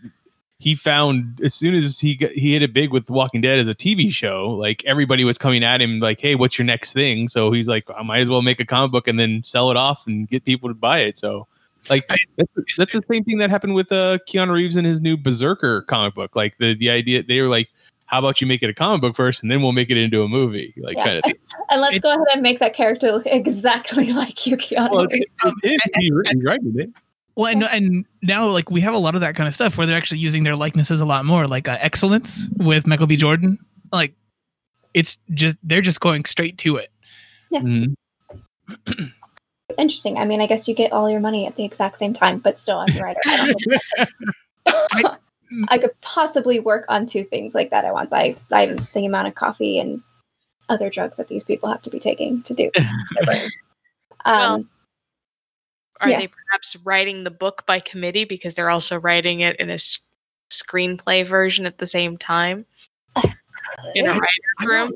he found as soon as he got, he hit it big with Walking Dead as a TV show. Like everybody was coming at him, like, "Hey, what's your next thing?" So he's like, "I might as well make a comic book and then sell it off and get people to buy it." So, like, I- that's, that's the same thing that happened with uh, Keanu Reeves and his new Berserker comic book. Like the the idea they were like, "How about you make it a comic book first, and then we'll make it into a movie?" Like Yeah. kind of. Thing. [laughs] And let's It- go ahead and make that character look [laughs] exactly like you, Keanu. Well, Reeves. it, it, it, he, he writing it. Well, and, and now like we have a lot of that kind of stuff where they're actually using their likenesses a lot more, like uh, Excellence with Michael B. Jordan. Like it's just they're just going straight to it. Mhm. [clears throat] Interesting. I mean, I guess you get all your money at the exact same time, but still as a writer, I don't [laughs] [laughs] I could possibly work on two things like that at once. I, I the amount of coffee and other drugs that these people have to be taking to do. this. [laughs] Well, um, Are Yeah. they perhaps writing the book by committee because they're also writing it in a s- screenplay version at the same time in a I writer's room?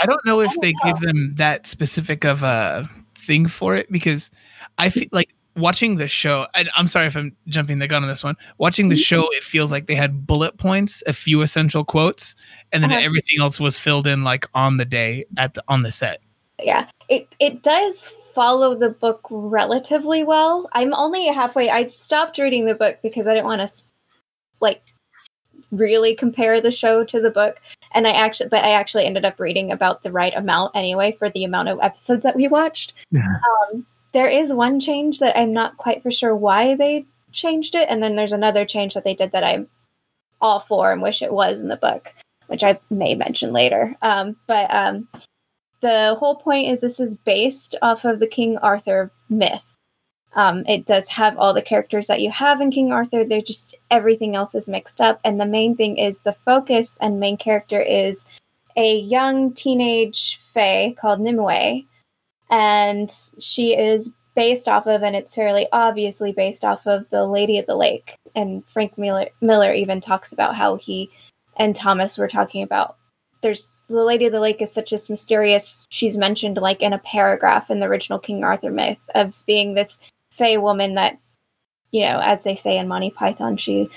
I don't know [laughs] if don't they know. give them that specific of a thing for it because I feel like watching the show. I, I'm sorry if I'm jumping the gun on this one. Watching the show, it feels like they had bullet points, a few essential quotes, and then Uh-huh. everything else was filled in like on the day at the on the set. yeah, it it does follow the book relatively well. I'm only halfway. I stopped reading the book because I didn't want to like really compare the show to the book and i actually but i actually ended up reading about the right amount anyway for the amount of episodes that we watched Yeah. um, there is one change that i'm not quite for sure why they changed it and then there's another change that they did that i'm all for and wish it was in the book which i may mention later um, but um, the whole point is this is based off of the king arthur myth um, it does have all the characters that you have in King Arthur. They're just everything else is mixed up. And the main thing is the focus and main character is a young teenage fae called Nimue. And she is based off of, and it's fairly obviously based off of the Lady of the Lake. And Frank Miller, Miller even talks about how he and Thomas were talking about there's the Lady of the Lake is such a mysterious, she's mentioned like in a paragraph in the original King Arthur myth of being this Fey woman that, you know, as they say in Monty Python, she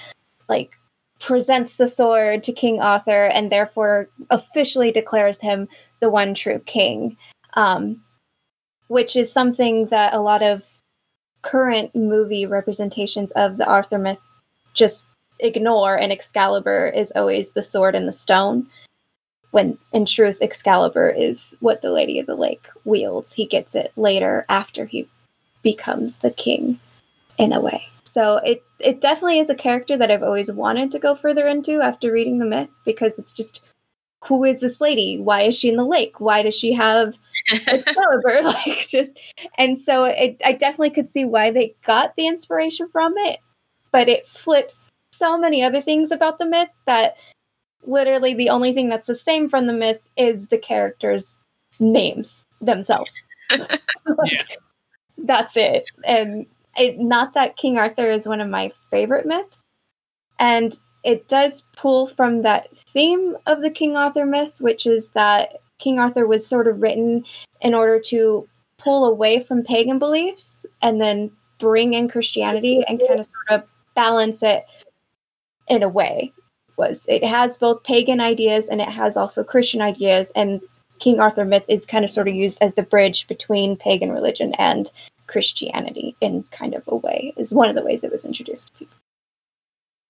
like presents the sword to King Arthur and therefore officially declares him the one true king. Um, which is something that a lot of current movie representations of the Arthur myth just ignore, and Excalibur is always the sword and the stone. When in truth, Excalibur is what the Lady of the Lake wields. He gets it later after he becomes the king in a way. So it it definitely is a character that I've always wanted to go further into after reading the myth because it's just who is this lady? Why is she in the lake? Why does she have [laughs] Excalibur? [laughs] like just and so it I definitely could see why they got the inspiration from it, but it flips so many other things about the myth that literally the only thing that's the same from the myth is the characters' names themselves. Like, [laughs] Yeah. That's it. And it, not that King Arthur is one of my favorite myths. And it does pull from that theme of the King Arthur myth, which is that King Arthur was sort of written in order to pull away from pagan beliefs and then bring in Christianity and kind of sort of balance it in a way. Was it has both pagan ideas and it has also Christian ideas, and King Arthur myth is kind of sort of used as the bridge between pagan religion and Christianity in kind of a way, is one of the ways it was introduced to people.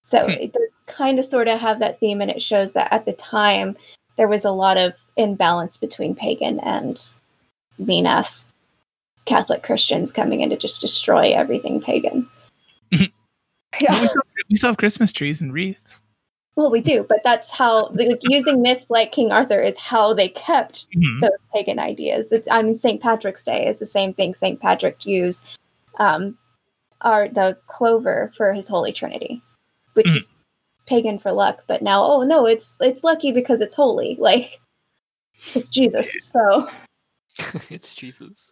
So Hmm. it does kind of sort of have that theme, and it shows that at the time there was a lot of imbalance between pagan and mean ass Catholic Christians coming in to just destroy everything pagan. [laughs] Yeah. we, still, we still have Christmas trees and wreaths. Well, we do, but that's how like, using myths like King Arthur is how they kept Mhm. those pagan ideas. It's I mean St. Patrick's Day is the same thing. St. Patrick used um, are the clover for his Holy Trinity, which Mhm. is pagan for luck. But now, oh no, it's it's lucky because it's holy. [laughs] Like it's Jesus. So [laughs] it's Jesus.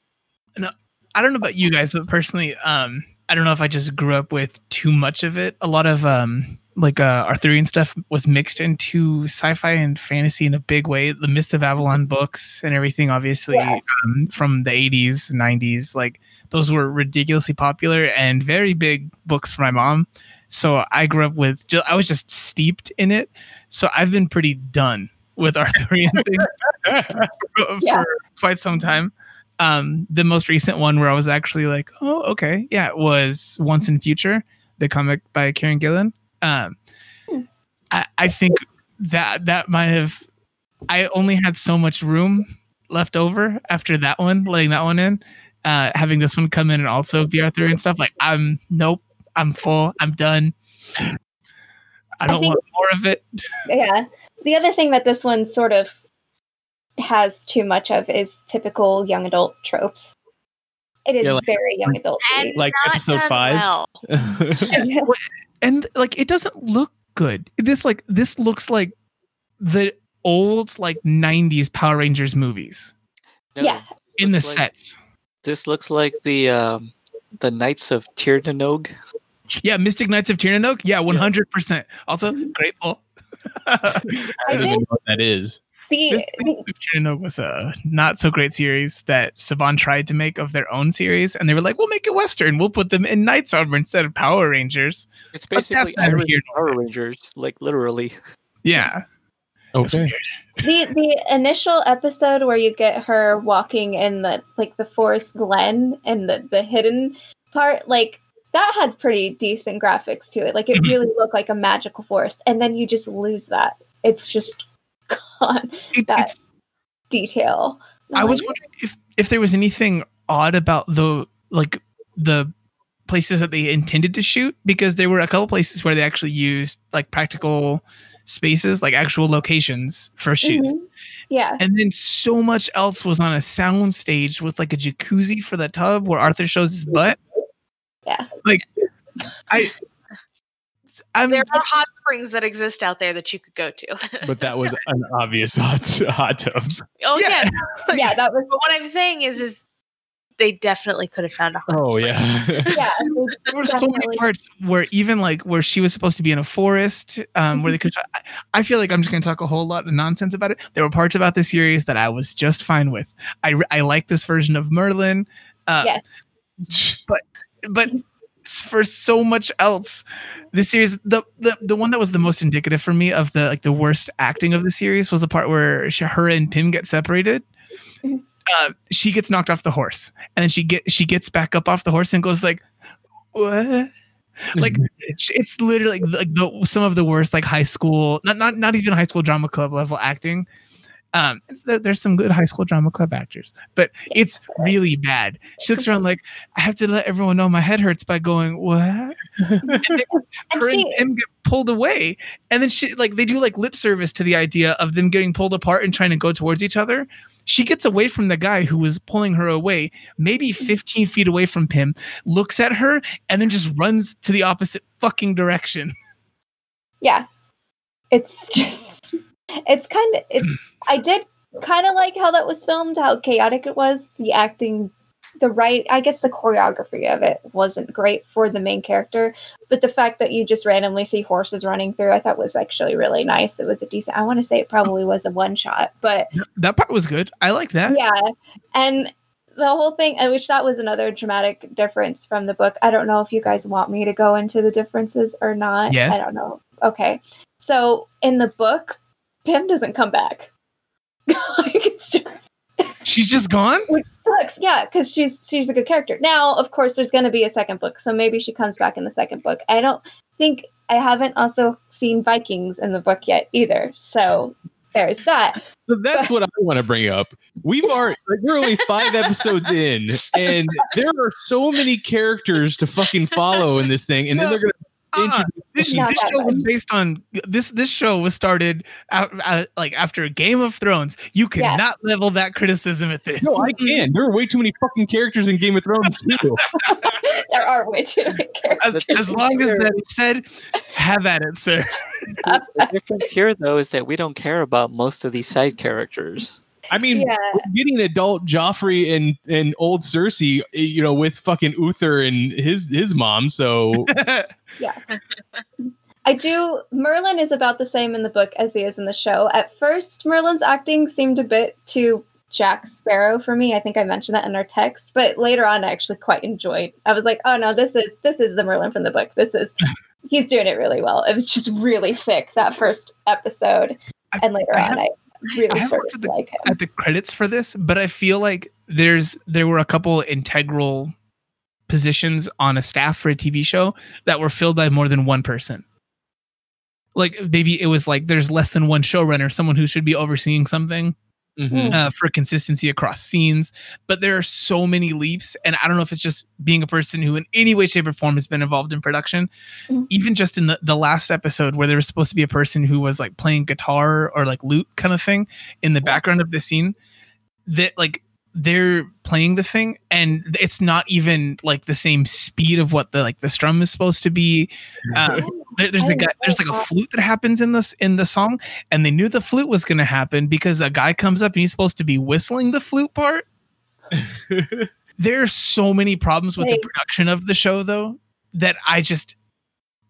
No, I don't know about you guys, but personally, um, I don't know if I just grew up with too much of it. A lot of um, like uh, Arthurian stuff was mixed into sci-fi and fantasy in a big way. The Mist of Avalon books and everything, obviously, Yeah. um, from the '80s, '90s, like those were ridiculously popular and very big books for my mom. So I grew up with, I was just steeped in it. So I've been pretty done with [laughs] Arthurian things for, [laughs] Yeah. for quite some time. Um, the most recent one where I was actually like, oh, okay, yeah, it was Once and Future, the comic by Kieron Gillen. Um, Hmm. I, I think that that might have. I only had so much room left over after that one, letting that one in. Uh, having this one come in and also be Arthurian stuff, like I'm nope, I'm full, I'm done. I don't think- want more of it. yeah. The other thing that this one sort of has too much of is typical young adult tropes. It is Yeah, like- very young adult. Like episode five? well. [laughs] [laughs] and like it doesn't look good. This like this looks like the old like 90s Power Rangers movies No, Yeah. in the like- sets. This looks like the um, the Knights of Tir Na Nog. Yeah, Mystic Knights of Tir Na Nog. Yeah, 100%. Also, [laughs] grateful. [laughs] I I don't even know what that is. The, Mystic Knights of Tir Na Nog was a not so great series that Saban tried to make of their own series, and they were like, "We'll make it Western. We'll put them in Knights armor instead of Power Rangers." It's basically neither Irish Power Rangers, like literally. Yeah, it was Okay. weird. the the initial episode where you get her walking in the like the forest glen and the the hidden part like that had pretty decent graphics to it like it Mhm. really looked like a magical forest and then you just lose that it's just [laughs] gone It- That- detail I I'm was wondering if if there was anything odd about the like the places that they intended to shoot because there were a couple places where they actually used like practical spaces, like actual locations for shoots. mhm. yeah And then so much else was on a sound stage with like a jacuzzi for the tub where Arthur shows his butt. Yeah. Like I I'm There are hot springs that exist out there that you could go to. [laughs] But that was [laughs] an obvious hot, hot tub. oh Yeah. [laughs] yeah. yeah that was But what I'm saying is, is they definitely could have found a hot Oh spring. yeah. yeah there were so many parts where even like where she was supposed to be in a forest um where they could I, I feel like i'm just going to talk a whole lot of nonsense about it there were parts about the series that i was just fine with i i like this version of merlin uh yes but but s- for so much else. The series the, the the one that was the most indicative for me of the like the worst acting of the series was the part where she, her and pym get separated. Uh, she gets knocked off the horse and then she get she gets back up off the horse and goes like what? Like [laughs] it's- it's literally like the some of the worst like high school not not not even high school drama club level acting um there, there's some good high school drama club actors but it's really bad. She looks around like i have to let everyone know my head hurts by going what? And then [laughs] and her and she Pym get pulled away. And then she like they do like lip service to the idea of them getting pulled apart and trying to go towards each other. She gets away from the guy who was pulling her away maybe 15 feet away from Pym looks at her and then just runs to the opposite fucking direction. Yeah. It's [laughs] just it's kind of it's hmm. i did kind of like how that was filmed how chaotic it was. The acting the right i guess the choreography of it wasn't great for the main character but the fact that you just randomly see horses running through i thought was actually really nice. It was a decent i want to say it probably was a one shot but that part was good. I liked that. Yeah and the whole thing i wish that was another dramatic difference from the book. I don't know if you guys want me to go into the differences or not. Yes. i don't know. Okay. So in the book pym doesn't come back like [laughs] like it's just She's just gone. which sucks. Yeah, because she's she's a good character. Now, of course, there's going to be a second book, so maybe she comes back in the second book. I don't think I haven't also seen Vikings in the book yet either. So there's that. So that's what I want to bring up. We've [laughs] already like, we're only five episodes in, and there are so many characters to fucking follow in this thing, and then they're gonna Uh, introduce this, this show was based on this. This show was started out, uh, like after Game of Thrones. You Yeah. cannot level that criticism at this. No, I can. There are way too many fucking characters in Game of Thrones too. [laughs] there are way too many [laughs] characters. as, as long as that is said, have at it, sir. [laughs] The difference here, though, is that we don't care about most of these side characters. I mean, Yeah. we're getting adult Joffrey and and old Cersei, eh, you know, with fucking Uther and his his mom. So I do. Merlin is about the same in the book as he is in the show. At first, Merlin's acting seemed a bit too Jack Sparrow for me. I think I mentioned that in our text, but later on, I actually quite enjoyed. I was like, oh no, this is this is the Merlin from the book. This is [laughs] he's doing it really well. It was just really thick that first episode, I- and later I on, have- I really I have started the- like him. at the credits for this, but I feel like there's there were a couple integral positions on a staff for a TV show that were filled by more than one person. Like maybe it was like there's less than one showrunner, someone who should be overseeing something mhm. uh, for consistency across scenes. But there are so many leaps, and I don't know if it's just being a person who, in any way, shape, or form, has been involved in production. Mhm. Even just in the the last episode, where there was supposed to be a person who was like playing guitar or like lute kind of thing in the background of the scene, that like they're playing the thing and it's not even like the same speed of what the like the strum is supposed to be. Uh, [laughs] there- there's a guy there's like a flute that happens in this in the song and they knew the flute was going to happen because a guy comes up and he's supposed to be whistling the flute part. [laughs] There's so many problems with Hey. the production of the show though that i just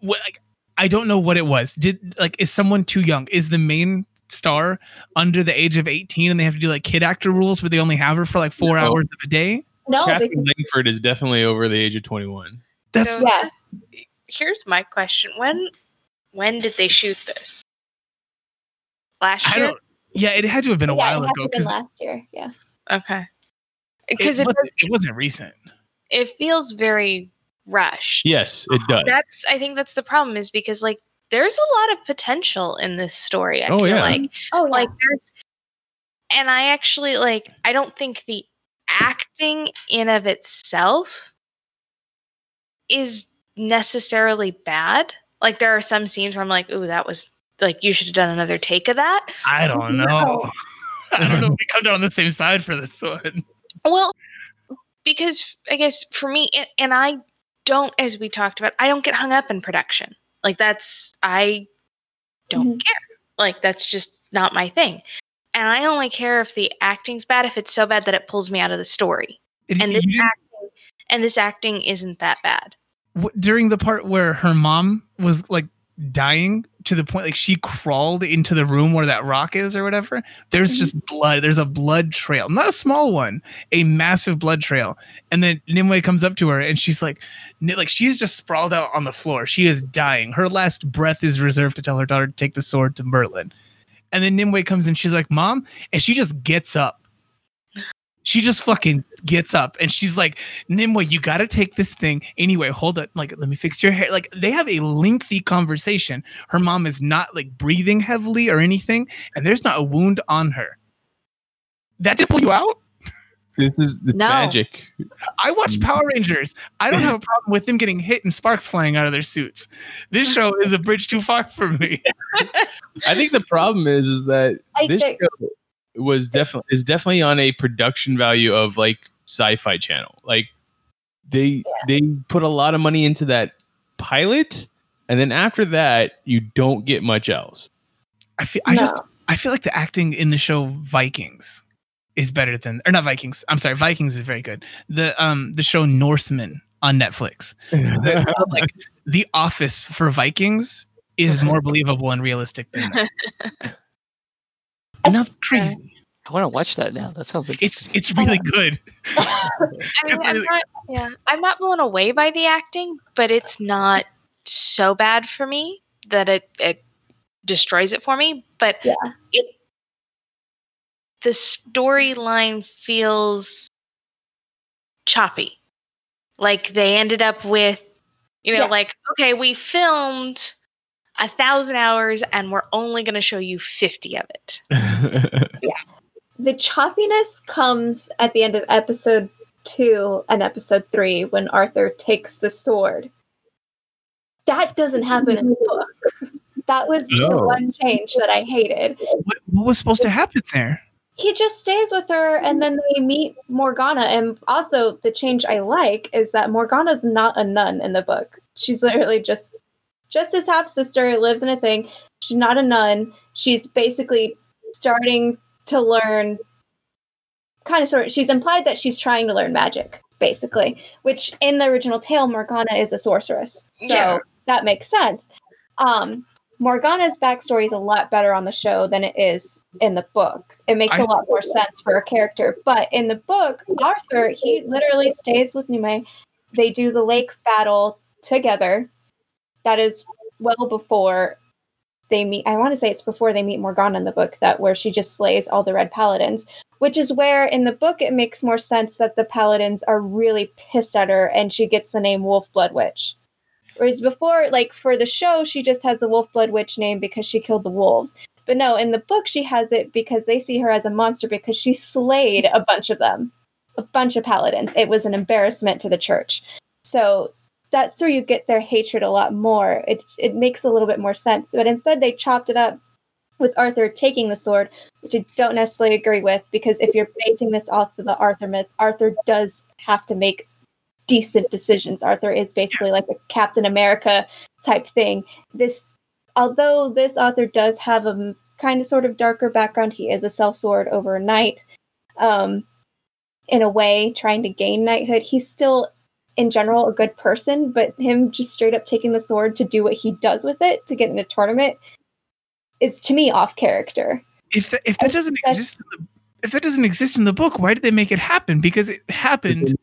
what like i don't know what it was. Did like is someone too young? Is the main star under the age of 18 and they have to do like kid actor rules where they only have her for like four No. hours of a day No, Katherine because, Langford is definitely over the age of twenty one. that's So yeah. here's my question: When when did they shoot this? Last i year. don't yeah it had to have been a yeah, while it ago been last year. Yeah. Okay. it, Because it, wasn't- it wasn't recent it feels very rushed. Yes, it does. That's I think that's the problem is because like there's a lot of potential in this story. I Oh, feel yeah. like Oh, yeah. like there's and I actually like I don't think the acting in of itself is necessarily bad. Like there are some scenes where I'm like, "Ooh, that was like you should have done another take of that." i don't know No. [laughs] i don't know if [laughs] we come down on the same side for this one Well, because I guess for me, and, and I don't, as we talked about, I don't get hung up in production. Like that's I don't mm-hmm. care. Like that's just not my thing. And I only care if the acting's bad. If it's so bad that it pulls me out of the story. It- And this acting, and this acting isn't that bad. w- during the part where her mom was like dying to the point like she crawled into the room where that rock is or whatever there's just [laughs] blood there's a blood trail not a small one a massive blood trail. And then nimue comes up to her and she's like like she's just sprawled out on the floor. She is dying. Her last breath is reserved to tell her daughter to take the sword to merlin. And then nimue comes in she's like mom and she just gets up she just fucking gets up and she's like Nimue, you got to take this thing anyway. Hold up, like let me fix your hair. Like they have a lengthy conversation. Her mom is not like breathing heavily or anything, and there's not a wound on her. That didn't pull you out. This is it's No. magic. I watch mm. Power Rangers. I don't have a problem with them getting hit and sparks flying out of their suits. This show is a bridge too far for me. [laughs] I think the problem is is that I this think- show was definitely is definitely on a production value of like sci-fi channel. Like they they put a lot of money into that pilot, and then after that, you don't get much else. I feel I just I feel like the acting in the show Vikings is better than or not Vikings. I'm sorry, Vikings is very good. The um the show Norsemen on Netflix. The- [laughs] like the office for Vikings is [laughs] more believable and realistic than that. [laughs] And that's crazy. I want to watch that now. That sounds like It's it's really good. [laughs] [laughs] I mean, I'm not, yeah, I'm not blown away by the acting, but it's not so bad for me that it it destroys it for me. But Yeah. it the storyline feels choppy. Like they ended up with, you know, Yeah. like, okay, we filmed a thousand hours and we're only going to show you 50 of it. [laughs] yeah. the choppiness comes at the end of episode two and episode three when Arthur takes the sword. That doesn't happen in the book. That was the Oh. one change that I hated. What, what was supposed to happen there? He just stays with her and then they meet Morgana. And also, the change I like is that Morgana's not a nun in the book. She's literally just just his half sister, lives in a thing. She's not a nun. She's basically starting to learn kind of sort of she's implied that she's trying to learn magic basically which in the original tale morgana is a sorceress. So Yeah. that makes sense. Um morgana's backstory is a lot better on the show than it is in the book. It makes a I- lot more sense for a character. But in the book arthur he literally stays with nimue they do the lake battle together that is well before they meet i want to say it's before they meet morgana in the book that where she just slays all the red paladins which is where in the book it makes more sense that the paladins are really pissed at her and she gets the name wolf blood witch. Whereas before like for the show she just has the wolf blood witch name because she killed the wolves. But no in the book she has it because they see her as a monster because she slayed a bunch of them a bunch of paladins. It was an embarrassment to the church. So that's where you get their hatred a lot more it, it makes a little bit more sense but instead they chopped it up with arthur taking the sword which I don't necessarily agree with because if you're basing this off of the Arthur myth, Arthur does have to make decent decisions. Arthur is basically like a Captain America type thing. This, although this Arthur does have a kind of sort of darker background, he is a self sword over a knight. Um, in a way, trying to gain knighthood, he's still in general a good person, but him just straight up taking the sword to do what he does with it to get in a tournament is to me off character. If th- if that doesn't exist, in the, if that doesn't exist in the book, why did they make it happen? Because it happened.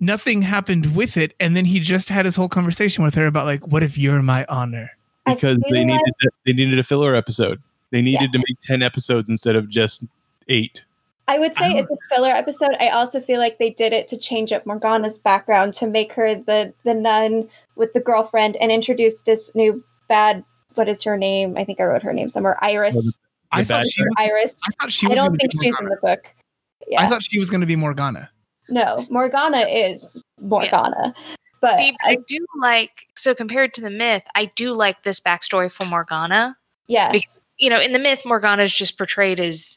Nothing happened with it, and then he just had his whole conversation with her about like, "What if you're my honor?" Because feel they like- needed to, they needed a filler episode. They needed to make ten episodes instead of just eight. I would say don't- it's a filler episode. I also feel like they did it to change up Morgana's background to make her the the nun with the girlfriend and introduce this new bad. What is her name? I think I wrote her name somewhere. Iris. I thought she was. Iris. I thought she I don't think be she's in the book. Yeah. I thought she was going to be Morgana. no, Morgana is Morgana. But See, I I, do like, so compared to the myth, I do like this backstory for Morgana. yeah, Because, you know, in the myth, Morgana is just portrayed as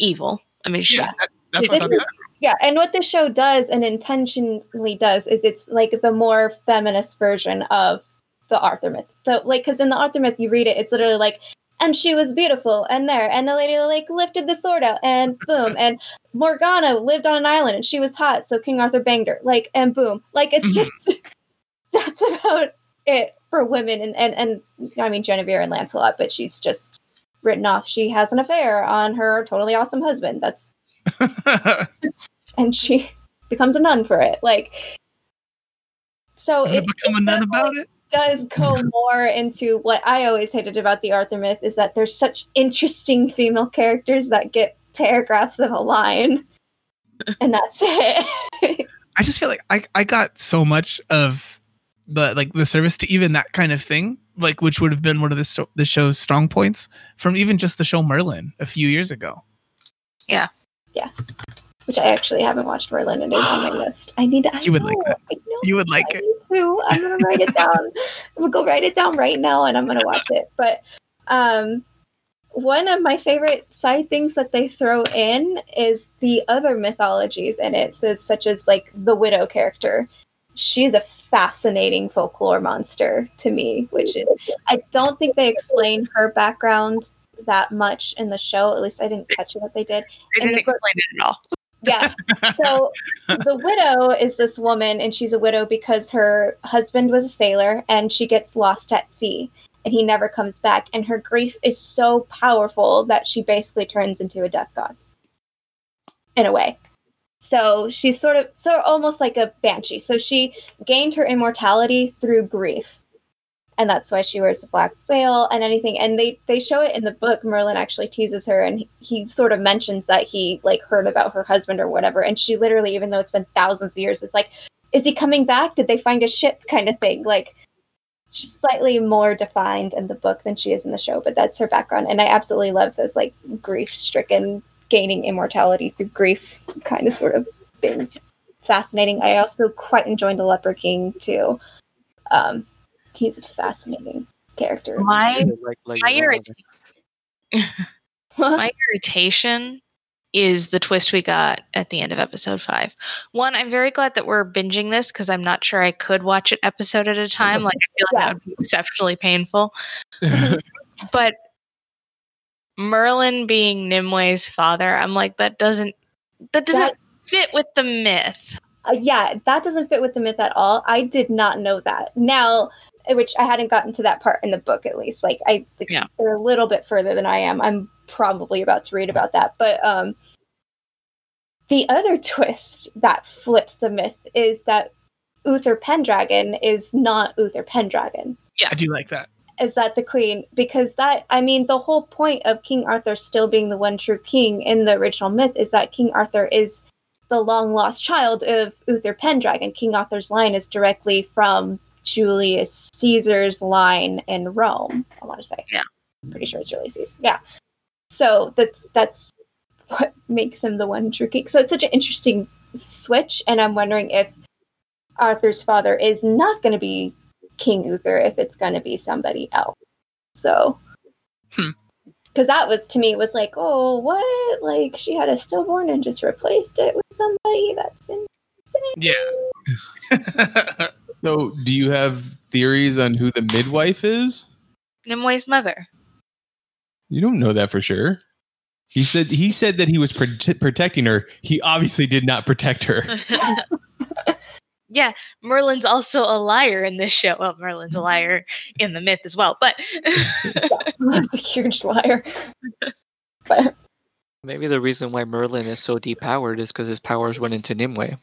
evil. I mean, she, Yeah, that, that's what This is- Yeah, and what the show does and intentionally does is it's like the more feminist version of the Arthur myth. So, like, because in the Arthur myth, you read it, it's literally like, and she was beautiful, and there, and the lady like lifted the sword out, and boom, and Morgana lived on an island, and she was hot, so King Arthur banged her, like, and boom, like it's Mhm. just [laughs] that's about it for women, and and and I mean Genevieve and Lancelot, but she's just written off. She has an affair on her totally awesome husband. That's [laughs] and she becomes a nun for it. Like, so it become a nun about it. does go [laughs] more into what I always hated about the Arthur myth is that there's such interesting female characters that get paragraphs of a line, and that's [laughs] it. I just feel like I I got so much of the like the service to even that kind of thing, like which would have been one of the sto- the show's strong points from even just the show Merlin a few years ago. Yeah. Yeah. Which I actually haven't watched Merlin and is on my [gasps] list. I need to. I You would like know, that. I know. You would like I it. Too. I'm gonna write it down. [laughs] I'm gonna go write it down right now, and I'm gonna watch it. But um, one of my favorite side things that they throw in is the other mythologies in it. So it's such as like the widow character. She's a fascinating folklore monster to me, which is I don't think they explain her background that much in the show. At least I didn't catch it what they did. they didn't the explain it at all. Yeah. So [laughs] the widow is this woman, and she's a widow because her husband was a sailor and she gets lost at sea and he never comes back. And her grief is so powerful that she basically turns into a death god in a way. So she's sort of, so almost like a banshee. So she gained her immortality through grief. and that's why she wears the black veil and anything. And they they show it in the book. Merlin actually teases her, and he, he sort of mentions that he like heard about her husband or whatever. And she literally, even though it's been thousands of years, is like, "Is he coming back? Did they find a ship?" kind of thing. Like she's slightly more defined in the book than she is in the show, but that's her background. And I absolutely love those like grief stricken gaining immortality through grief kind of sort of things. It's fascinating. I also quite enjoyed the Leper King too. Um, he's a fascinating character. My like, like my, your irrit- my irritation is the twist we got at the end of episode five. One, I'm very glad that we're binging this because I'm not sure I could watch it episode at a time. [laughs] Like I feel like Yeah. that would be exceptionally painful. [laughs] but Merlin being Nimue's father, I'm like that doesn't that doesn't That- fit with the myth. Uh, yeah, that doesn't fit with the myth at all. I did not know that. Now, eh, which I hadn't gotten to that part in the book at least. Like I like, Yeah. they're a little bit further than I am. I'm probably about to read about that. But um the other [laughs] twist that flips the myth is that Uther Pendragon is not Uther Pendragon. Yeah, I do like that. Is that the queen? Because that I mean the whole point of King Arthur still being the one true king in the original myth is that King Arthur is the long lost child of Uther Pendragon. King Arthur's line is directly from Julius Caesar's line in Rome. I want to say. Yeah. Pretty sure it's Julius Caesar. Yeah. So that's that's what makes him the one true king. So it's such an interesting switch, and I'm wondering if Arthur's father is not going to be King Uther, if it's going to be somebody else. So. Hmm. Because that was to me was like, oh, what? Like she had a stillborn and just replaced it with somebody. That's insane. Yeah. [laughs] so, do you have theories on who the midwife is? Nimue's mother. You don't know that for sure. He said he said that he was pro- protecting her. He obviously did not protect her. [laughs] [laughs] yeah, Merlin's also a liar in this show. Well, Merlin's a mm-hmm. liar in the myth as well, but That's [laughs] a huge liar. [laughs] But Maybe the reason why Merlin is so depowered is because his powers went into Nimue.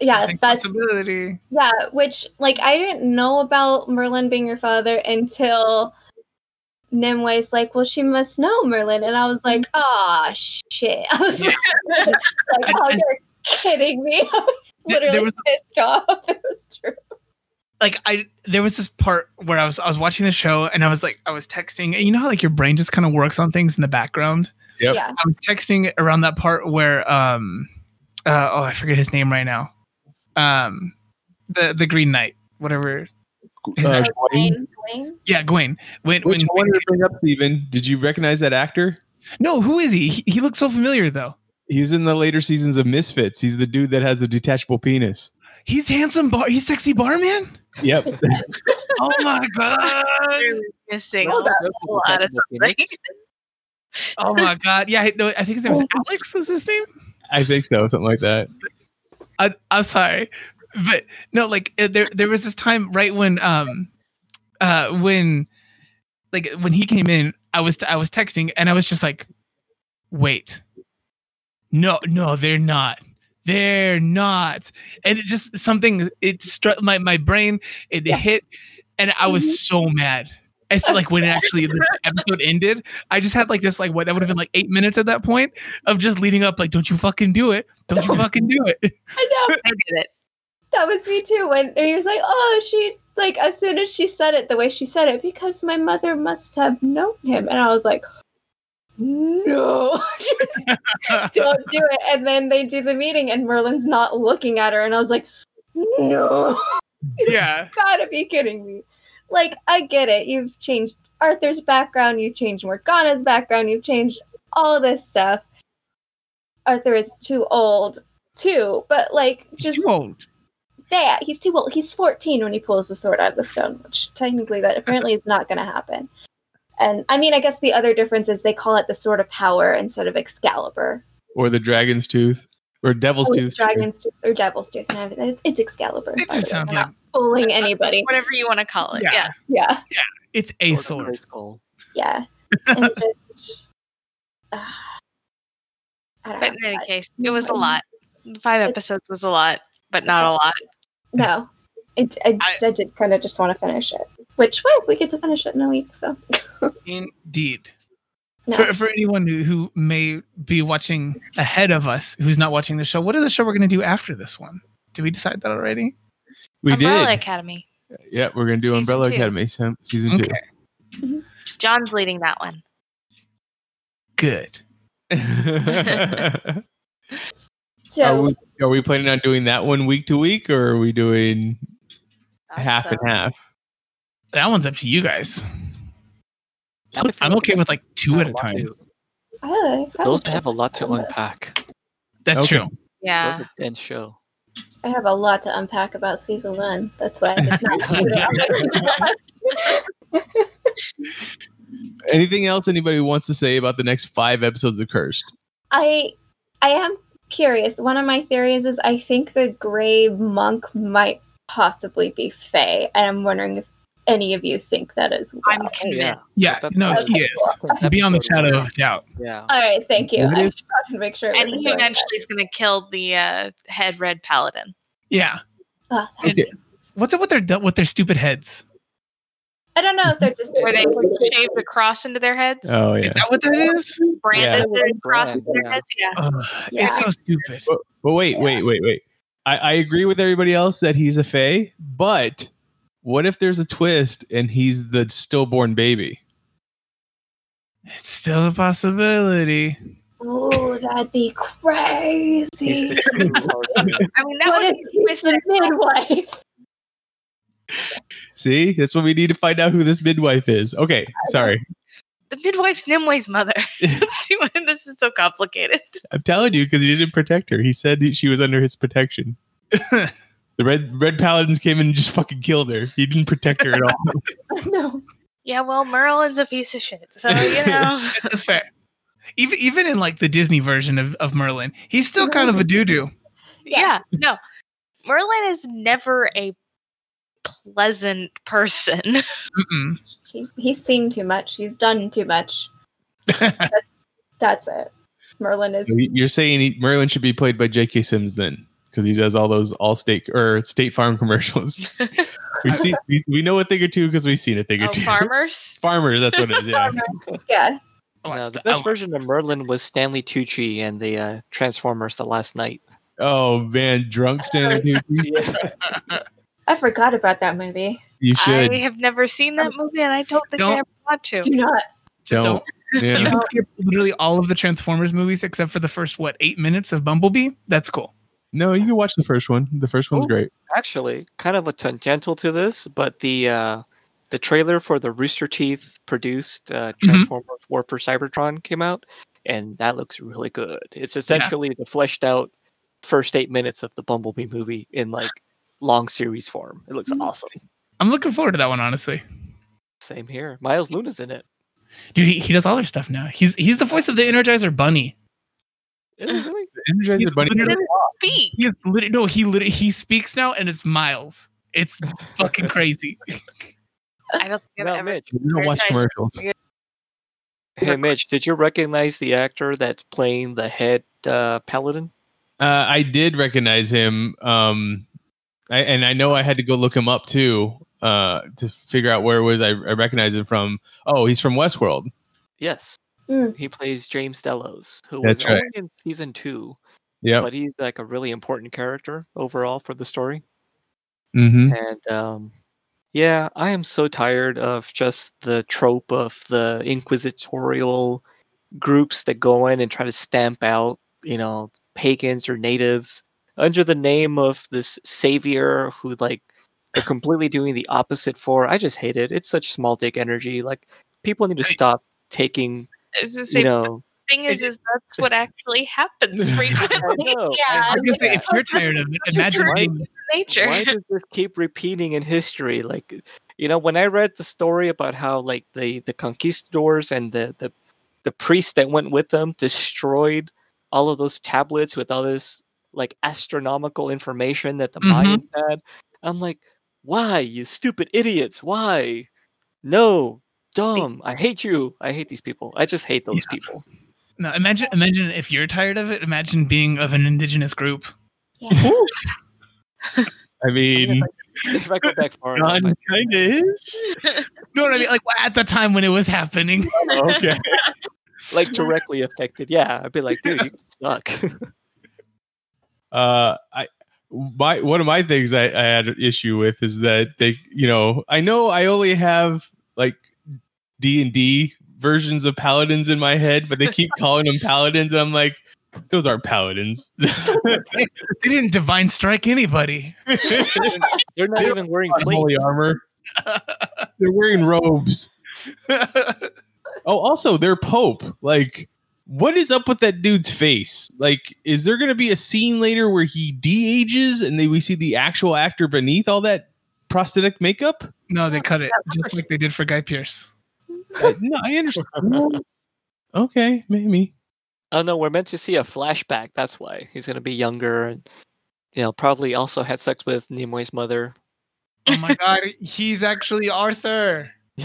yeah, Think that's possibility. yeah. Which like I didn't know about Merlin being your father until Nimue's like, well, she must know Merlin, and I was like, oh shit. [laughs] I was Yeah. like, like, oh, you're kidding me. [laughs] I was There- there literally was- pissed off. [laughs] It was true. like I there was this part where I was I was watching the show and I was like I was texting and you know how like your brain just kind of works on things in the background. Yep. Yeah. I was texting around that part where um uh oh I forget his name right now. Um the the Green Knight, whatever. His Uh, name- Gawain? Wayne, Wayne? yeah, Gwen. When Which when I wanted to bring up, Steven. Did you recognize that actor? no, who is he? he? He looks so familiar though. He was in the later seasons of Misfits. He's the dude that has the detachable penis. He's handsome bar. He's sexy barman. Yep. [laughs] Oh my god. really missing Well, a that- lot of something. Oh my god. Yeah, I- no, I think his name was [laughs] Alex. Was his name? I think so. Something like that. I, I'm sorry, but no, like uh, there there was this time right when um uh when like when he came in, I was I was texting and I was just like, wait, no, no, they're not. They're not. And it just something it struck my my brain. It Yeah. hit, and I was mm-hmm. so mad. I said like when it actually the episode ended, I just had like this like what that would have been like eight minutes at that point of just leading up like, don't you fucking do it, don't you fucking do it. [laughs] I know. [laughs] I did it. That was me too. When he was like, "Oh, she like," as soon as she said it, the way she said it, because my mother must have known him, and I was like, "No, [laughs] just don't do it." And then they do the meeting, and Merlin's not looking at her, and I was like, "No, [laughs] yeah. gotta be kidding me!" Like, I get it. You've changed Arthur's background, you've changed Morgana's background, you've changed all this stuff. Arthur is too old too, but like, He's just too old. yeah, he's too old. He's 14 when he pulls the sword out of the stone, which technically that apparently is not going to happen. And I mean, I guess the other difference is they call it the sword of power instead of Excalibur. Or the dragon's tooth. Or devil's Or tooth. Dragon's tooth or Devil's tooth. and everything. It's, it's Excalibur. It just sounds like not fooling anybody. Whatever you want to call it. Yeah. Yeah. Yeah, it's a Sword of sword. Skull. yeah. [laughs] And just. Uh, I don't But know. in any case, it was a lot. Five episodes was a lot, but not a lot. No, It, I, I- I did kind of just want to finish it. Which well, we get to finish it in a week, so [laughs] Indeed. no. For, for anyone who, who may be watching ahead of us, who's not watching the show, what is the show we're going to do after this one? Did we decide that already? We Umbrella did. Academy. Yeah, we're gonna do Season Umbrella two. Academy sem- season mm-hmm. John's leading that one. Good. [laughs] So are, we, are we planning on doing that one week to week, or are we doing half and half? That one's up to you guys. I feel I'm okay with like two at a lot time. to- I Those like have a lot to unpack. That's Okay. true. Yeah. Those are dense show. I have a lot to unpack about season one. That's why I did not [laughs] put it on. [laughs] Anything else anybody wants to say about the next five episodes of Cursed? I I am curious. One of my theories is I think the gray monk might possibly be Fae, and I'm wondering if any of you think that as well. I'm Oh, convinced. Yeah, That- no, that- he is. Beyond the shadow of a doubt. Yeah. All right, thank you. I if- just wanted to make sure. It And wasn't he going eventually is going to kill the uh, head red paladin. Yeah. Ah, And what's up with their with their stupid heads? I don't know if they're just Where they shaved a cross into their heads, Oh yeah, Is that what that is? branded Yeah. a cross into their heads. Yeah. Ugh, Yeah. It's so stupid. But, but wait, wait, wait, wait. I, I agree with everybody else that he's a Fae, but what if there's a twist and he's the stillborn baby? It's still a possibility. Ooh, that'd be crazy. the [laughs] true Harvey. I mean, that What would if he's the midwife? See, that's what we need to find out who this midwife is. Okay, sorry. the midwife's Nimue's mother. [laughs] See why this is so complicated. I'm telling you because he didn't protect her. He said she was under his protection. [laughs] The red red paladins came in and just fucking killed her. He didn't protect her at all. [laughs] no. Yeah, well, Merlin's a piece of shit. So, you [laughs] know. That's fair. Even even in like the Disney version of, of Merlin, he's still kind of a doo doo. yeah, no. Merlin is never a pleasant person. [laughs] He, he's seen too much. He's done too much. That's that's it. Merlin is. You're saying he, Merlin should be played by J.K. Simmons then, because he does all those all state or State Farm [laughs] commercials. we [laughs] see, we, we know a thing or two because we've seen a thing or two. farmers? [laughs] Farmers, that's what it is. Yeah. Yeah. No, the best version of Merlin was Stanley Tucci and the uh, Transformers: The Last Knight. oh man, drunk Stanley Tucci. I forgot about that movie. You should. I have never seen that movie, and I don't think Don't- I ever want to. Do not. Just Don't. You Yeah. can skip literally all of the Transformers movies except for the first what eight minutes of Bumblebee. That's cool. No, you can watch the first one. The first one's Oh. great. Actually, kind of a tangential to this, but the uh, the trailer for the Rooster Teeth produced uh, Mhm. War for Cybertron came out, and that looks really good. It's essentially the fleshed out first eight minutes of the Bumblebee movie in like long series form. It looks Mhm. awesome. I'm looking forward to that one, honestly. Same here. Miles Luna's in it. Dude, he, he does all their stuff now. He's he's the voice of the Energizer Bunny. Is he really? Energizer He's Bunny. literally- Speak. He is literally no, he literally he speaks now and it's Miles. It's [laughs] fucking crazy. I don't think I've ever. Mitch. You don't watch commercials. Hey, Mitch, did you recognize the actor that's playing the head uh, paladin? Uh, I did recognize him, um, I, and I know I had to go look him up too uh, to figure out where it was I, I recognize him from. Oh, he's from Westworld. Yes. Mm. He plays James Delos, who That's was right. only in season two, Yep. but he's like a really important character overall for the story. Mm-hmm. And um, yeah, I am so tired of just the trope of the inquisitorial groups that go in and try to stamp out, you know, pagans or natives under the name of this savior who like they're completely doing the opposite for. I just hate it. It's such small dick energy. Like people need to stop taking, Is this you know, thing? Is, is that's what actually happens [laughs] frequently I know. [laughs] Yeah. I was if you're tired of it, imagine Right. being in nature. why does this keep repeating in history like you know when i read the story about how like the the conquistadors and the the, the priests that went with them destroyed all of those tablets with all this like astronomical information that the Mhm. mayans had i'm like why you stupid idiots why no dumb i hate you i hate these people i just hate those people no, imagine imagine if you're tired of it, imagine being of an indigenous group. Yeah. [laughs] I mean, if I go back [laughs] far enough, John kind of is. [laughs] No, what I mean, like at the time when it was happening. okay. Like directly affected, yeah, I'd be like, dude, you suck. uh i my one of my things I, I had an issue with is that they you know i know i only have like d and d versions of paladins in my head but they keep [laughs] calling them paladins and i'm like those aren't paladins. [laughs] They didn't divine strike anybody. [laughs] They're not even wearing holy armor. They're wearing robes. Oh also they're pope. Like what is up with that dude's face? Like is there gonna be a scene later where he de-ages and then we see the actual actor beneath all that prosthetic makeup? No, they cut it just like they did for Guy Pearce. Uh, no i understand okay maybe Oh no, we're meant to see a flashback. That's why he's gonna be younger and you know probably also had sex with Nimue's mother. Oh my god, he's actually Arthur. [laughs]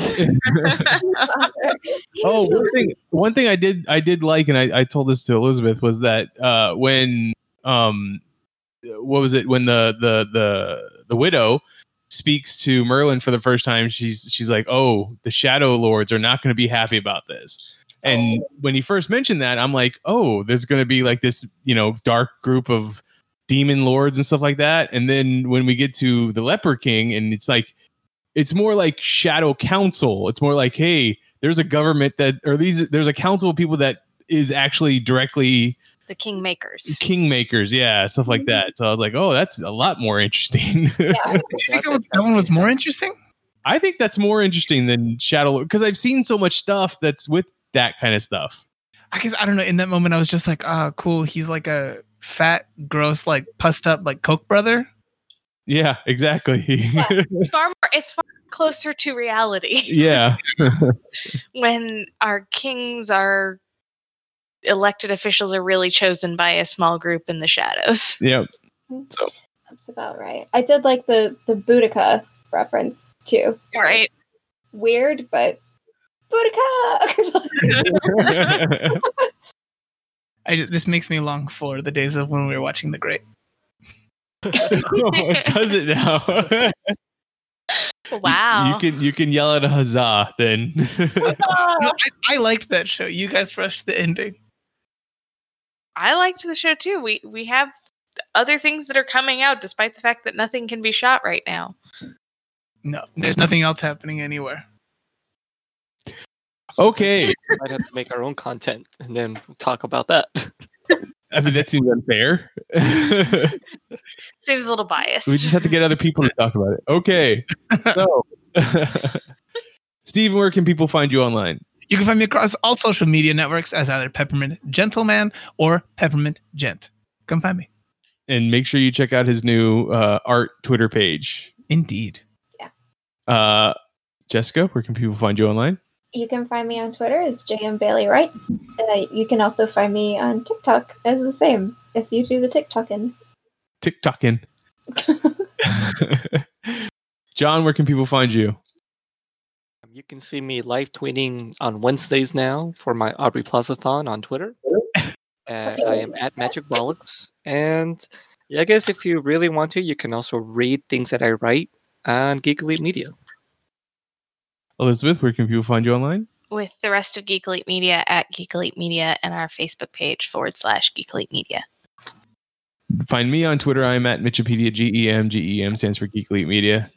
oh one thing one thing i did i did like and i, I told this to elizabeth was that uh when um what was it when the the the the widow speaks to merlin for the first time she's she's like oh the shadow lords are not going to be happy about this. And oh. when he first mentioned that i'm like oh there's going to be like this you know dark group of demon lords and stuff like that. And then when we get to the leper king and it's like it's more like shadow council. It's more like hey there's a government that or these there's a council of people that is actually directly the kingmakers. kingmakers yeah stuff like that so i was like oh that's a lot more interesting yeah. Do [laughs] you think that, was, that one was more interesting? i think that's more interesting than shadow because i've seen so much stuff that's with that kind of stuff I guess I don't know. In that moment, I was just like, ah, cool. He's like a fat, gross, like pussed up, like Koch brother. yeah exactly yeah, It's [laughs] far more. It's far closer to reality Yeah. [laughs] when our kings are elected officials are really chosen by a small group in the shadows. [laughs] yeah mm, That's about right. I did like the the Boudica reference too. Right. Weird, but Boudica. [laughs] I, this makes me long for the days of when we were watching The Great. [laughs] does it now Wow. you can you can yell at a huzzah then No, I, I liked that show. You guys rushed the ending. I liked the show too. We we have other things that are coming out despite the fact that nothing can be shot right now. No, there's nothing else happening anywhere. okay [laughs] We might have to make our own content and then talk about that. [laughs] i mean that seems unfair [laughs] Seems a little biased. We just have to get other people to talk about it. Okay. So, Steve, where can people find you online? You can find me across all social media networks as either Peppermint Gentleman or Peppermint Gent. Come find me. And make sure you check out his new uh, art Twitter page. Indeed. Uh, Jessica, where can people find you online? you can find me on Twitter as JM Bailey Writes. Uh, you can also find me on TikTok as the same if you do the TikToking. TikToking. [laughs] [laughs] John, where can people find you? You can see me live tweeting on Wednesdays now for my Aubrey Plazathon on Twitter. Uh, I am at Magic Bollocks. And yeah, I guess if you really want to, you can also read things that I write on Geek Elite Media. Elizabeth, where can people find you online? With the rest of Geek Elite Media at Geek Elite Media and our Facebook page forward slash Geek Elite Media. Find me on Twitter. I'm at Mitchipedia. G E M. G E M stands for Geek Elite Media.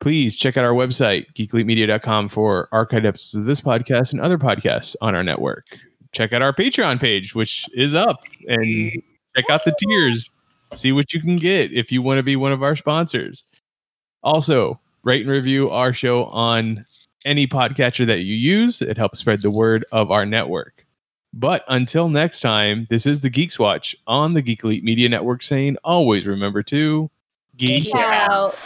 Please check out our website, geekelitemedia.com, for archived episodes of this podcast and other podcasts on our network. Check out our Patreon page, which is up, and check out the tiers. See what you can get if you want to be one of our sponsors. Also, rate and review our show on any podcatcher that you use. It helps spread the word of our network. But until next time, this is the Geeks Watch on the Geek Elite Media Network saying always remember to geek Geek out. Out.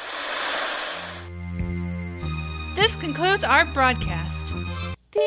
This concludes our broadcast. Beep.